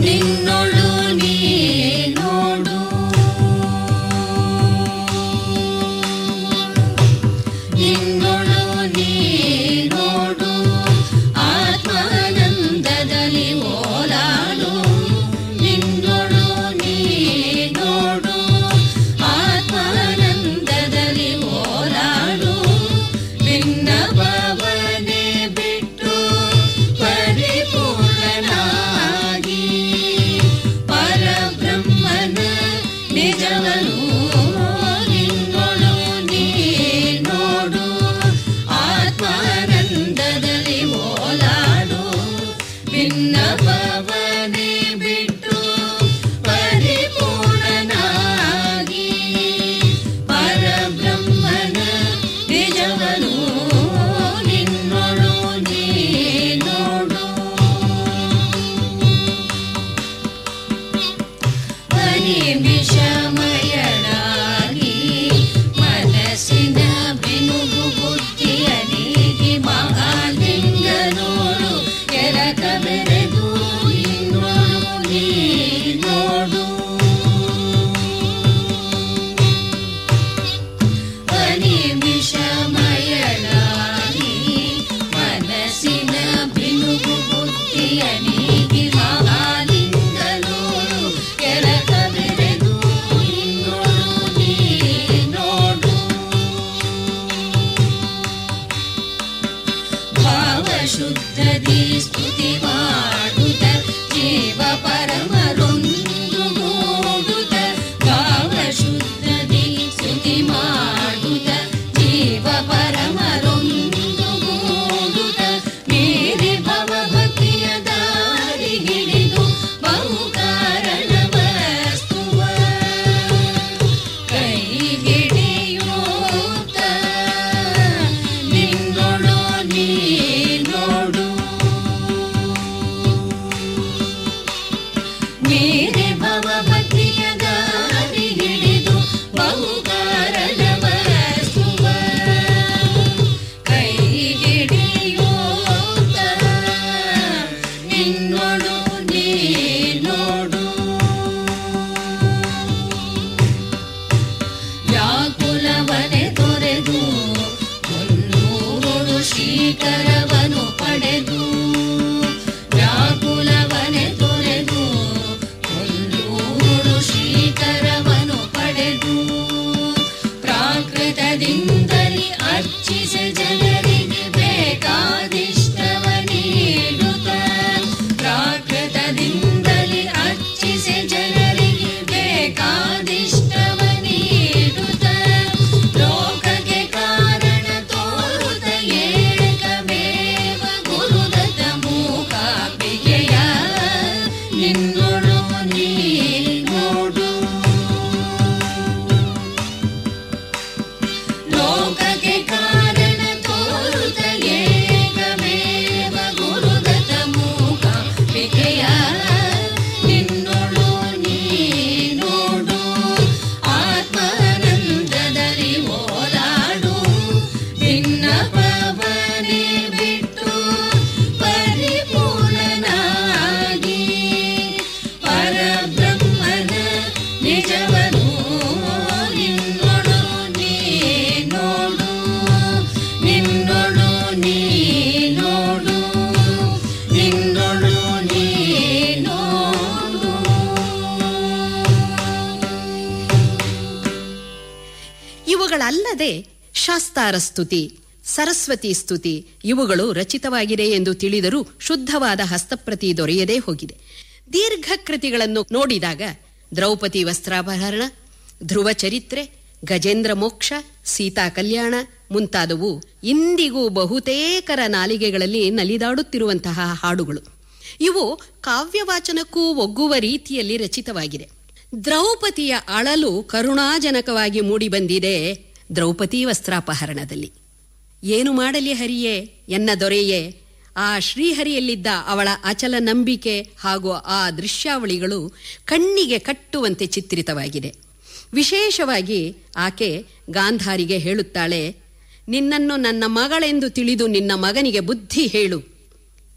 ನಿನ್ನೊಳು ಸ್ತುತಿ, ಸರಸ್ವತಿ ಸ್ತುತಿ, ಇವುಗಳು ರಚಿತವಾಗಿದೆ ಎಂದು ತಿಳಿದರೂ ಶುದ್ಧವಾದ ಹಸ್ತಪ್ರತಿ ದೊರೆಯದೇ ಹೋಗಿದೆ. ದೀರ್ಘ ಕೃತಿಗಳನ್ನು ನೋಡಿದಾಗ ದ್ರೌಪದಿ ವಸ್ತ್ರಾಪಹರಣ, ಧ್ರುವ ಚರಿತ್ರೆ, ಗಜೇಂದ್ರ ಮೋಕ್ಷ, ಸೀತಾ ಕಲ್ಯಾಣ ಮುಂತಾದವು ಇಂದಿಗೂ ಬಹುತೇಕರ ನಾಲಿಗೆಗಳಲ್ಲಿ ನಲಿದಾಡುತ್ತಿರುವಂತಹ ಹಾಡುಗಳು. ಇವು ಕಾವ್ಯವಾಚನಕ್ಕೂ ಒಗ್ಗುವ ರೀತಿಯಲ್ಲಿ ರಚಿತವಾಗಿದೆ ದ್ರೌಪದಿಯ ಅಳಲು ಕರುಣಾಜನಕವಾಗಿ ಮೂಡಿಬಂದಿದೆ ದ್ರೌಪದಿ ವಸ್ತ್ರಾಪಹರಣದಲ್ಲಿ. ಏನು ಮಾಡಲಿ ಹರಿಯೇ, ಎನ್ನ ದೊರೆಯೇ, ಆ ಶ್ರೀಹರಿಯಲ್ಲಿದ್ದ ಅವಳ ಅಚಲ ನಂಬಿಕೆ ಹಾಗೂ ಆ ದೃಶ್ಯಾವಳಿಗಳು ಕಣ್ಣಿಗೆ ಕಟ್ಟುವಂತೆ ಚಿತ್ರಿತವಾಗಿದೆ. ವಿಶೇಷವಾಗಿ ಆಕೆ ಗಾಂಧಾರಿಗೆ ಹೇಳುತ್ತಾಳೆ, ನಿನ್ನನ್ನು ನನ್ನ ಮಗಳೆಂದು ತಿಳಿದು ನಿನ್ನ ಮಗನಿಗೆ ಬುದ್ಧಿ ಹೇಳು.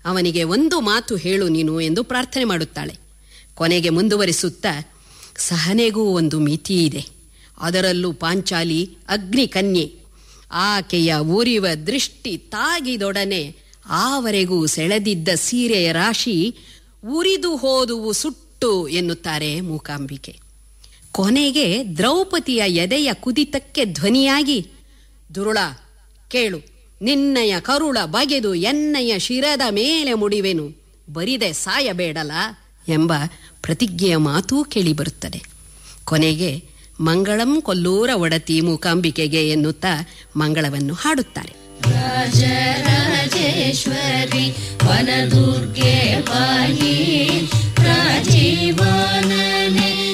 ಅವನಿಗೆ ಒಂದು ಮಾತು ಹೇಳು ನೀನು ಎಂದು ಪ್ರಾರ್ಥನೆ ಮಾಡುತ್ತಾಳೆ. ಕೊನೆಗೆ ಮುಂದುವರಿಸುತ್ತಾ, ಸಹನೆಗೂ ಒಂದು ಮಿತಿ ಇದೆ. ಅದರಲ್ಲೂ ಪಾಂಚಾಲಿ ಅಗ್ನಿಕನ್ಯೆ. ಆಕೆಯ ಉರಿವ ದೃಷ್ಟಿ ತಾಗಿದೊಡನೆ ಆವರೆಗೂ ಸೆಳೆದಿದ್ದ ಸೀರೆಯ ರಾಶಿ ಉರಿದು ಹೋದುವು ಸುಟ್ಟು ಎನ್ನುತ್ತಾರೆ ಮೂಕಾಂಬಿಕೆ. ಕೊನೆಗೆ ದ್ರೌಪದಿಯ ಎದೆಯ ಕುದಿತಕ್ಕೆ ಧ್ವನಿಯಾಗಿ, ದುರುಳ, ಕೇಳು, ನಿನ್ನಯ ಕರುಳ ಬಗೆದು ಎನ್ನಯ ಶಿರದ ಮೇಲೆ ಮುಡಿವೆನು, ಬರಿದೆ ಸಾಯಬೇಡಲ? ಎಂಬ ಪ್ರತಿಜ್ಞೆಯ ಮಾತೂ ಕೇಳಿಬರುತ್ತದೆ. ಕೊನೆಗೆ ಮಂಗಳಂ ಕೊಲ್ಲೂರ ಒಡತಿ ಮೂಕಾಂಬಿಕೆಗೆ ಎನ್ನುತ್ತಾ ಮಂಗಳವನ್ನು ಹಾಡುತ್ತಾರೆ. ರಾಜರಾಜೇಶ್ವರಿ ವನದುರ್ಗೆ ಪಾಹಿ ರಾಜೀವನನೆ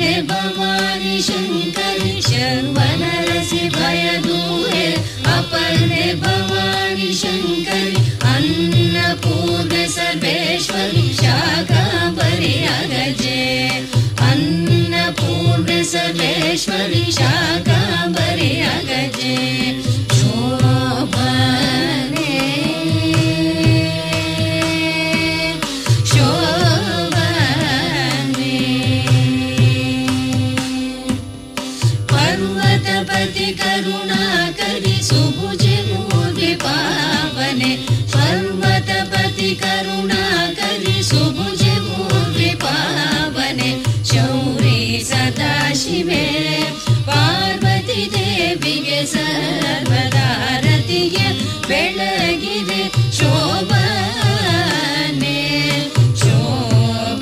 रे भवानि शङ्करि शर्वनरसि भयदूरे अपर्णे भवानि शङ्करि अन्नपूर्ण सर्वेश्वरि शाखा अगजे। गजे अन्नपूर्ण सर्वेश्वरी शाखा भरगजे शोरे ಸರ್ವದಾರತಿಯ ಬೆಳಗಿದೆ ಶೋಭನೆ ಶೋಭನೆ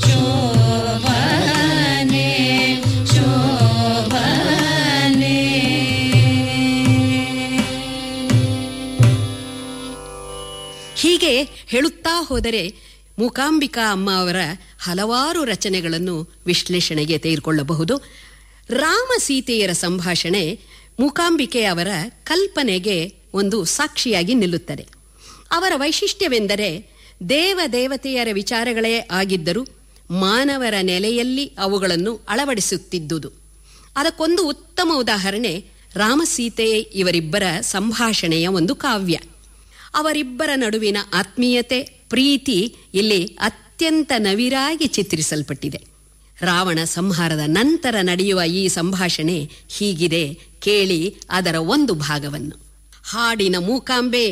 ಶೋಭನೆ ಶೋಭನೆ. ಹೀಗೆ ಹೇಳುತ್ತಾ ಹೋದರೆ ಮೂಕಾಂಬಿಕಾ ಅಮ್ಮ ಅವರ ಹಲವಾರು ರಚನೆಗಳನ್ನು ವಿಶ್ಲೇಷಣೆಗೆ ತೆಗೆದುಕೊಳ್ಳಬಹುದು. ರಾಮ ಸೀತೆಯರ ಸಂಭಾಷಣೆ ಮೂಕಾಂಬಿಕೆ ಅವರ ಕಲ್ಪನೆಗೆ ಒಂದು ಸಾಕ್ಷಿಯಾಗಿ ನಿಲ್ಲುತ್ತದೆ. ಅವರ ವೈಶಿಷ್ಟ್ಯವೆಂದರೆ ದೇವ ದೇವತೆಯರ ವಿಚಾರಗಳೇ ಆಗಿದ್ದರೂ ಮಾನವರ ನೆಲೆಯಲ್ಲಿ ಅವುಗಳನ್ನು ಅಳವಡಿಸುತ್ತಿದ್ದುದು. ಅದಕ್ಕೊಂದು ಉತ್ತಮ ಉದಾಹರಣೆ ರಾಮಸೀತೆ ಇವರಿಬ್ಬರ ಸಂಭಾಷಣೆಯ ಒಂದು ಕಾವ್ಯ. ಅವರಿಬ್ಬರ ನಡುವಿನ ಆತ್ಮೀಯತೆ, ಪ್ರೀತಿ ಇಲ್ಲಿ ಅತ್ಯಂತ ನವಿರಾಗಿ ಚಿತ್ರಿಸಲ್ಪಟ್ಟಿದೆ. ರಾವಣ ಸಂಹಾರದ ನಂತರ ನಡೆಯುವ ಈ ಸಂಭಾಷಣೆ ಹೀಗಿದೆ. ಕೇಳಿ ಅದರ ಒಂದು ಭಾಗವನ್ನು. ಹಾಡಿನ ಮೂಕಾಂಬೆ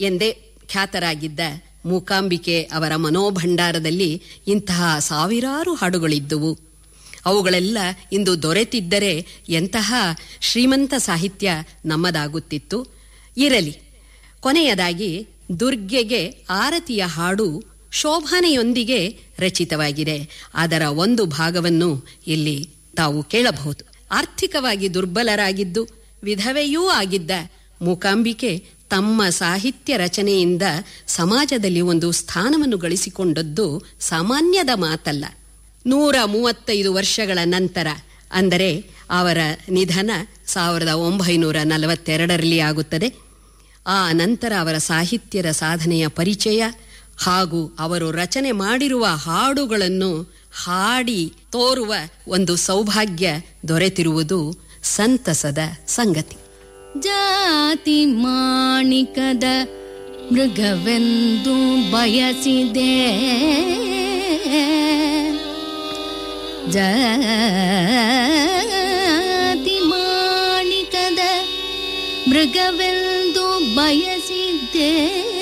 ಎಂದೇ ಖ್ಯಾತರಾಗಿದ್ದ ಮೂಕಾಂಬಿಕೆ ಅವರ ಮನೋಭಂಡಾರದಲ್ಲಿ ಇಂತಹ ಸಾವಿರಾರು ಹಾಡುಗಳಿದ್ದುವು. ಅವುಗಳೆಲ್ಲ ಇಂದು ದೊರೆತಿದ್ದರೆ ಎಂತಹ ಶ್ರೀಮಂತ ಸಾಹಿತ್ಯ ನಮ್ಮದಾಗುತ್ತಿತ್ತು. ಇರಲಿ, ಕೊನೆಯದಾಗಿ ದುರ್ಗೆಗೆ ಆರತಿಯ ಹಾಡು ಶೋಭಾನೆಯೊಂದಿಗೆ ರಚಿತವಾಗಿದೆ. ಅದರ ಒಂದು ಭಾಗವನ್ನು ಇಲ್ಲಿ ತಾವು ಕೇಳಬಹುದು. ಆರ್ಥಿಕವಾಗಿ ದುರ್ಬಲರಾಗಿದ್ದು, ವಿಧವೆಯೂ ಆಗಿದ್ದ ಮೂಕಾಂಬಿಕೆ ತಮ್ಮ ಸಾಹಿತ್ಯ ರಚನೆಯಿಂದ ಸಮಾಜದಲ್ಲಿ ಒಂದು ಸ್ಥಾನವನ್ನು ಗಳಿಸಿಕೊಂಡದ್ದು ಸಾಮಾನ್ಯದ ಮಾತಲ್ಲ. ನೂರ ಮೂವತ್ತೈದು ವರ್ಷಗಳ ನಂತರ, ಅಂದರೆ ಅವರ ನಿಧನ ಸಾವಿರದ ಒಂಬೈನೂರ ನಲವತ್ತೆರಡರಲ್ಲಿ ಆಗುತ್ತದೆ. ಆ ನಂತರ ಅವರ ಸಾಹಿತ್ಯದ ಸಾಧನೆಯ ಪರಿಚಯ ಹಾಗೂ ಅವರು ರಚನೆ ಮಾಡಿರುವ ಹಾಡುಗಳನ್ನು ಹಾಡಿ ತೋರುವ ಒಂದು ಸೌಭಾಗ್ಯ ದೊರೆತಿರುವುದು ಸಂತಸದ ಸಂಗತಿ. ಜಾತಿ ಮಾಣಿಕದ ಮೃಗವೆಂದು ಬಯಸಿದೆ. ಜಾತಿ ಮಾಣಿಕದ ಮೃಗವೆಂದು ಬಯಸಿದ್ದೆ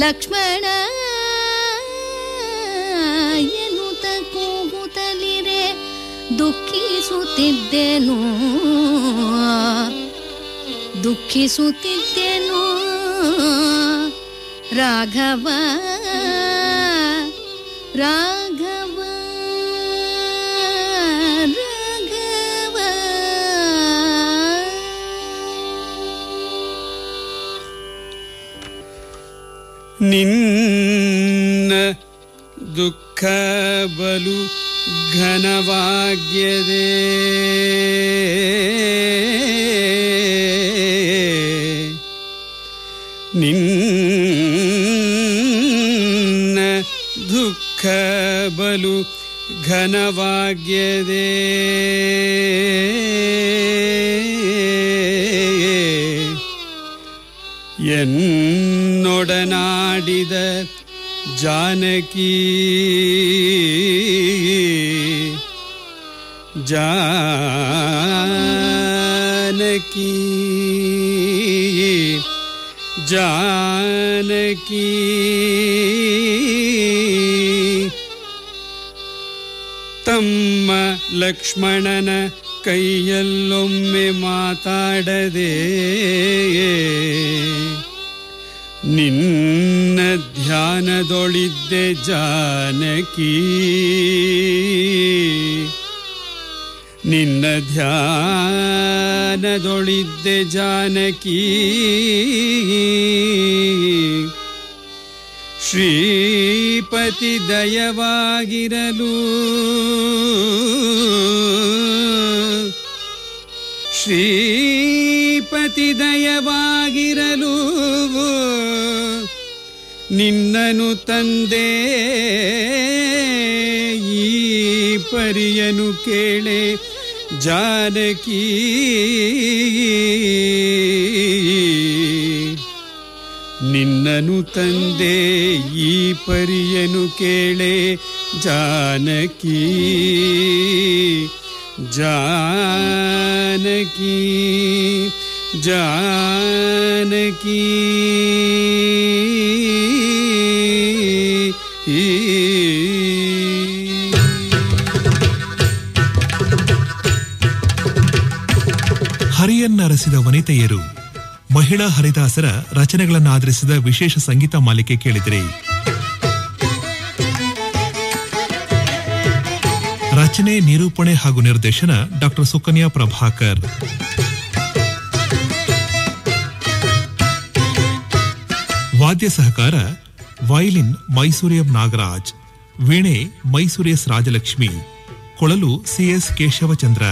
ಲಕ್ಷ್ಮಣ ಎನ್ನುತ್ತ ಕೂಗುತ್ತಲಿರೆ ದುಃಖಿಸುತ್ತಿದ್ದೆನು. ದುಃಖಿಸುತ್ತಿದ್ದೆನು. ರಾಘವ ರಾಘವ ನಿನ್ನ ದುಃಖ ಬಲು ಘನವಾಗ್ಯದೆ. ನಿನ್ನ ದುಃಖ ಬಲು ಘನವಾಗ್ಯದೆ. ಎನ್ನೊಡನಾಡಿದ ಜಾನಕಿ ಜಾನಕಿ ಜಾನಕಿ ತಮ್ಮ ಲಕ್ಷ್ಮಣನ ಕೈಯಲ್ಲೊಮ್ಮೆ ಮಾತಾಡದೆ ನಿನ್ನ ಧ್ಯಾನದೊಳಿದ್ದೆ ಜಾನಕಿ. ನಿನ್ನ ಧ್ಯಾನದೊಳಿದ್ದೆ ಜಾನಕಿ. ಶ್ರೀಪತಿ ದಯವಾಗಿರಲು. ಶ್ರೀಪತಿ ದಯವಾಗಿರಲು ನಿನ್ನನು ತಂದೆ. ಈ ಪರಿಯನು ಕೇಳೆ ಜಾನಕಿ. ನಿನ್ನನು ತಂದೆ ಈ ಪರಿಯನು ಕೇಳೆ ಜಾನಕಿ. ಜಾನಕಿ. ಜಾನಕಿ. ಹರಿಯನ್ನರಸಿದ ವನಿತೆಯರು ಮಹಿಳಾ ಹರಿದಾಸರ ರಚನೆಗಳನ್ನಾಧರಿಸಿದ ವಿಶೇಷ ಸಂಗೀತ ಮಾಲಿಕೆ ಕೇಳಿದಿರಿ. ರಚನೆ ನಿರೂಪಣೆ ಹಾಗೂ ನಿರ್ದೇಶನ ಡಾಕ್ಟರ್ ಸುಕನ್ಯಾ ಪ್ರಭಾಕರ್. ವಾದ್ಯ ಸಹಕಾರ ವೈಲಿನ್ ಮೈಸೂರಿಯಂ ನಾಗರಾಜ್, ವೀಣೆ ಮೈಸೂರಿಯಸ್ ರಾಜಲಕ್ಷ್ಮಿ, ಕೊಳಲು ಸಿಎಸ್ ಕೇಶವಚಂದ್ರ,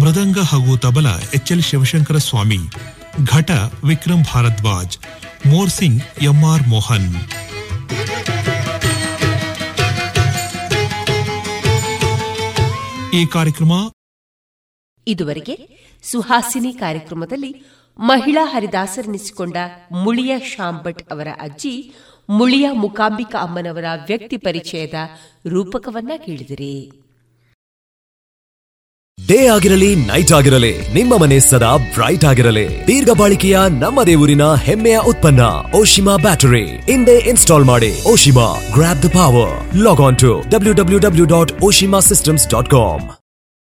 ಮೃದಂಗ ಹಾಗೂ ತಬಲ ಎಚ್ಎಲ್ ಶಿವಶಂಕರ ಸ್ವಾಮಿ, ಘಟ ವಿಕ್ರಮ್ ಭಾರದ್ವಾಜ್ ಮೋರ್ಸಿಂಗ್ ಎಂಆರ್ ಮೋಹನ್. ಈ ಕಾರ್ಯಕ್ರಮ ಇದುವರೆಗೆ ಸುಹಾಸಿನಿ ಕಾರ್ಯಕ್ರಮದಲ್ಲಿ ಮಹಿಳಾ ಹರಿದಾಸರೆನಿಸಿಕೊಂಡ ಮುಳಿಯ ಶಾಂಭಟ್ ಅವರ ಅಜ್ಜಿ, ಮುಳಿಯ ಮುಕಾಂಬಿಕಾ ಅಮ್ಮನವರ ವ್ಯಕ್ತಿ ಪರಿಚಯದ ರೂಪಕವನ್ನ ಕೇಳಿದಿರಿ. ಡೇ ಆಗಿರಲಿ, ನೈಟ್ ಆಗಿರಲಿ, ನಿಮ್ಮ ಮನೆ ಸದಾ ಬ್ರೈಟ್ ಆಗಿರಲಿ. ದೀರ್ಘ ಬಾಳಿಕೆಯ ನಮ್ಮ ದೇವರಿನ ಹೆಮ್ಮೆಯ ಉತ್ಪನ್ನ, ಓಶಿಮಾ ಬ್ಯಾಟರಿ. ಇಂದೇ ಇನ್ಸ್ಟಾಲ್ ಮಾಡಿ, Oshima grab the power. Log on to W W W dot Oshima systems dot com.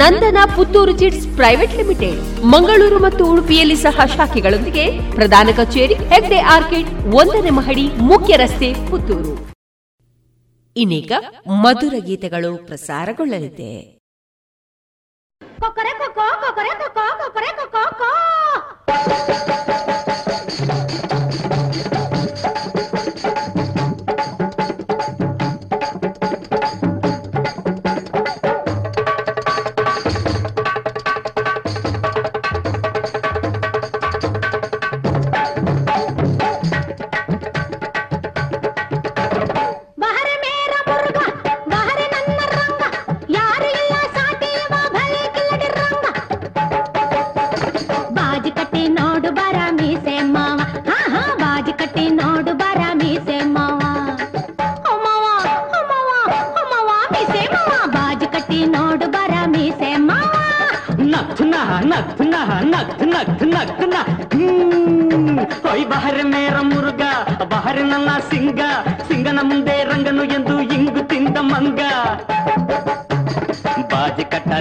Nandana Puttur chits private limited. Mangaluru ಮತ್ತು ಉಡುಪಿಯಲ್ಲಿ ಸಹ ಶಾಖೆಗಳೊಂದಿಗೆ ಪ್ರಧಾನ ಕಚೇರಿ, ಹೆಗ್ಡೆ ಆರ್ಕಿಡ್, ಒಂದನೇ ಮಹಡಿ, ಮುಖ್ಯ ರಸ್ತೆ, ಪುತ್ತೂರು. ಇನ್ನೀಗ ಮಧುರ ಗೀತೆಗಳು ಪ್ರಸಾರಗೊಳ್ಳಲಿದೆ. ಕೊಕ್ಕರೆ ಕೊಕ್ಕೋ ಕೊಕ್ಕರೆ ಕೊಕ್ಕೋ ಕೊಕ್ಕರೆ ಕೊಕ್ಕೋ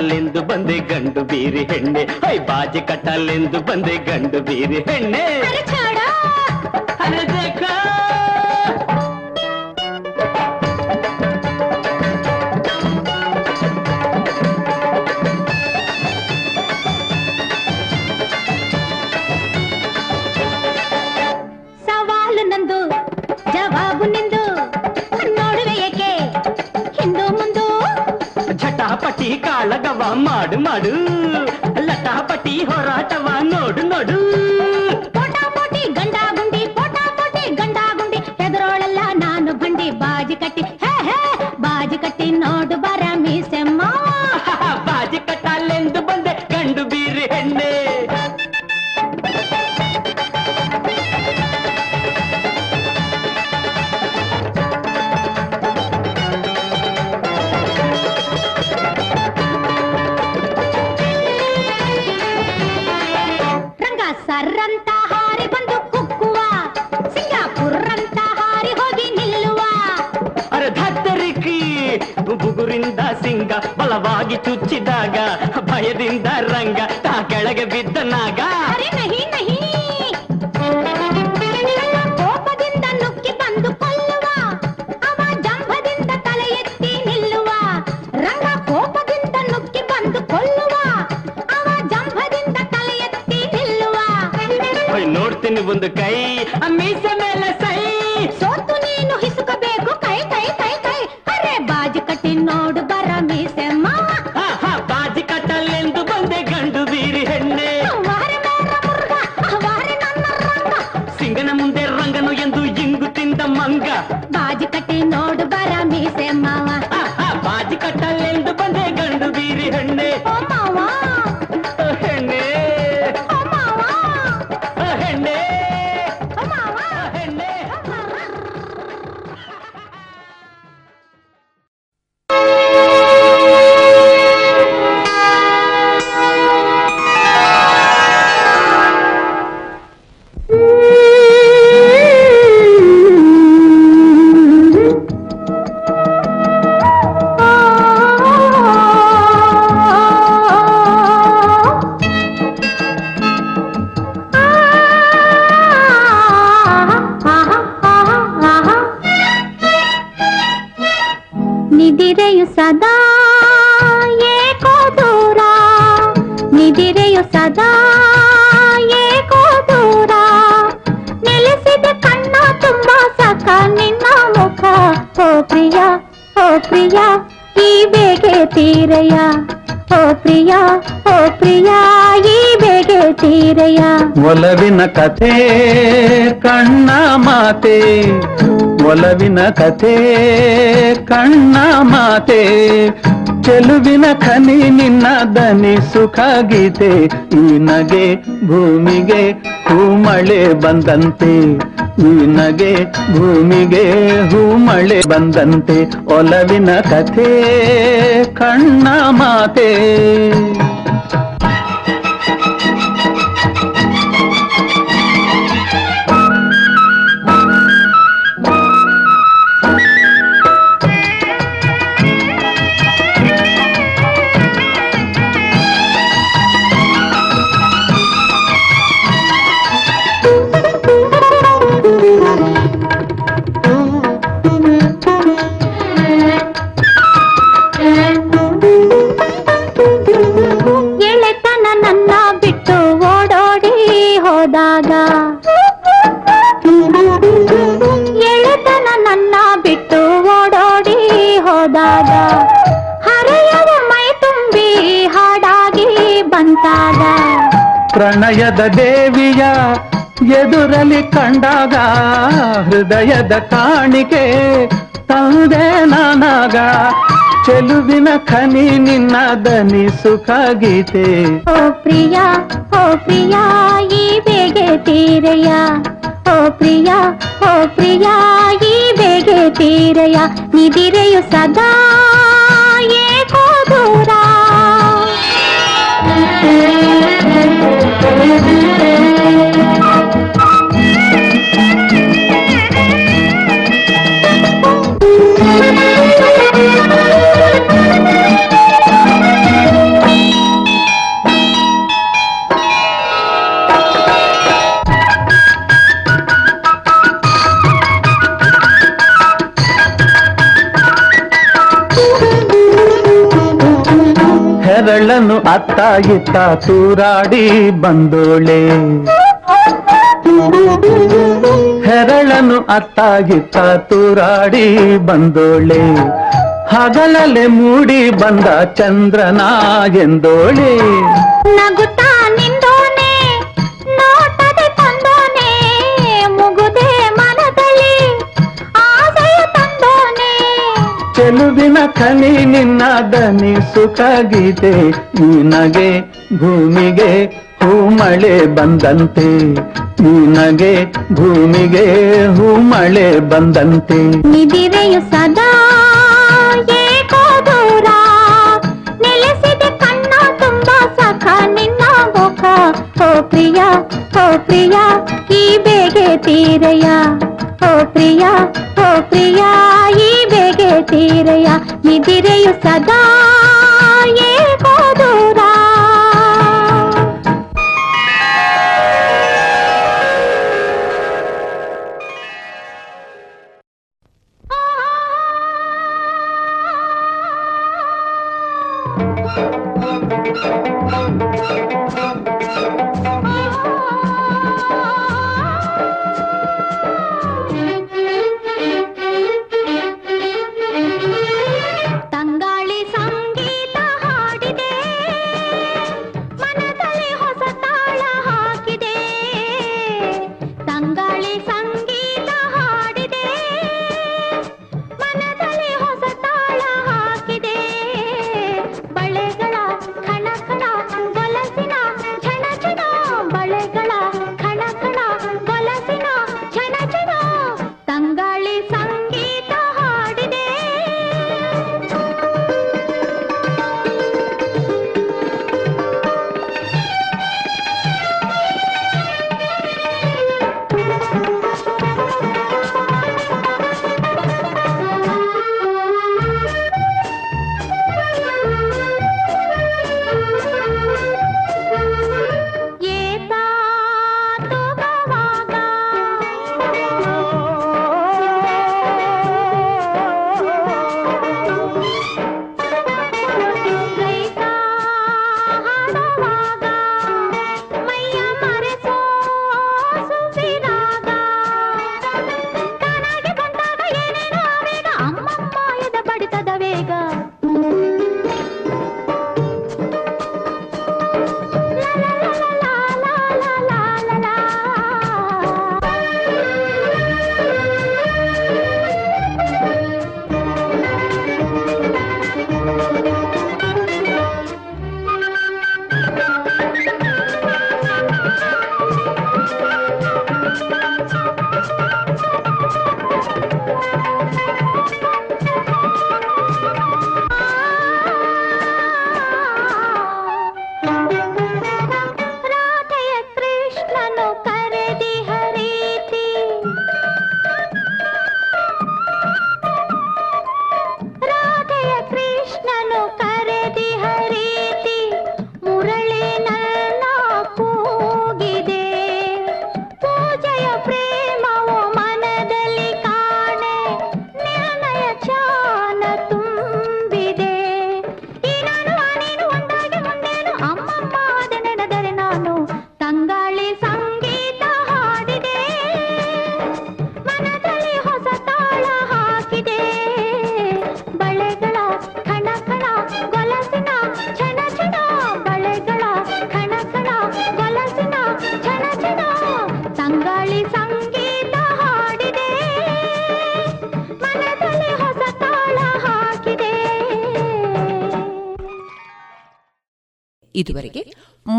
ಕಟ್ಟಲೆಂದು ಬಂದೆ ಗಂಡು ಬೀರಿ ಹೆಣ್ಣೆ. ಹೈ ಬಾಜಿ ಕಟ್ಟಲೆಂದು ಬಂದೆ ಗಂಡು ಬೀರಿ ಹೆಣ್ಣೆ. ಬುಗುರಿಂದ ಸಿಂಗ ಬಲವಾಗಿ ಚುಚ್ಚಿದಾಗ ಭಯದಿಂದ ರಂಗ ತಾ ಕೆಳಗೆ ಬಿದ್ದ ನಾಗ ಅರೆ ನಹಿ ನಹಿ ಕೋಪದಿಂದ ನುಗ್ಗಿ ಬಂದು ಕೊಲ್ಲುವ ಅವ ಜಂಭದಿಂದ ತಲೆ ಎತ್ತಿ ನಿಲ್ಲುವ ರಂಗ ಕೋಪದಿಂದ ನುಗ್ಗಿ ಬಂದು ಕೊಲ್ಲುವ ಅವ ಜಂಭದಿಂದ ತಲೆ ಎತ್ತಿ ನಿಲ್ಲುವ ಹೊಯ್ ನೋಡ್ತೀನಿ ಒಂದು ಕೈ ಕಥೆ ಕಣ್ಣ ಮಾತೆ, ಒಲವಿನ ಕಥೆ ಕಣ್ಣ ಮಾತೆ, ಚೆಲುವಿನ ಖನಿ ನಿನ್ನ ದನಿ ಸುಖ ಗೀತೆ, ಈ ನಗೆ ಭೂಮಿಗೆ ಹೂಮಳೆ ಬಂದಂತೆ, ಈ ನಗೆ ಭೂಮಿಗೆ ಹೂಮಳೆ ಬಂದಂತೆ, ಒಲವಿನ ಕಥೆ ಕಣ್ಣ ಮಾತೆ. ಪ್ರಣಯದ ದೇವಿಯ ಎದುರಲಿ ಕಂಡಾಗ, ಹೃದಯದ ಕಾಣಿಕೆ ತಂದೆ ನಾನಾಗ. ಚೆಲುವಿನ ಖನಿ ನಿನ್ನ ದನಿ ಸುಖ ಗೀತೆ. ಓ ಪ್ರಿಯ ಓ ಪ್ರಿಯ, ಈ ಬೇಗೆ ತೀರಯ್ಯ ಓ ಪ್ರಿಯ ಓ ಪ್ರಿಯ, ಈ ಬೇಗೆ ನಿದಿರೆಯು ಸದಾ ಅತ್ತ ಇತ್ತ ತೂರಾಡಿ ಬಂದೋಳೆ. ಹೆರಳನು ಅತ್ತ ಇತ್ತ ತೂರಾಡಿ ಬಂದೋಳೆ. ಹಗಲಲೆ ಮೂಡಿ ಬಂದ ಚಂದ್ರನ ಎಂದೋಳೆ ನಗುತ್ತಾ ಚೆಲುವಿನ ಖನಿ ನಿನ್ನ ದನಿ ನಿನಗೆ ಭೂಮಿಗೆ ಹೂಮಳೆ ಬಂದಂತೆ. ನಿನಗೆ ನಗೆ ಭೂಮಿಗೆ ಹೂಮಳೆ ಬಂದಂತೆ. ನಿದಿರೆಯು ಸದಾ ನಿನ್ನ ಪ್ರಿಯ, ಓ ಪ್ರಿಯ, ಈ ಬೇಗೆ ತೀರಯ್ಯ ಓ ಪ್ರಿಯ ಓ ಪ್ರಿಯ ಈ ಬೇಗೆ ತೀರೆಯ ನಿದಿರೆಯು ಸದಾ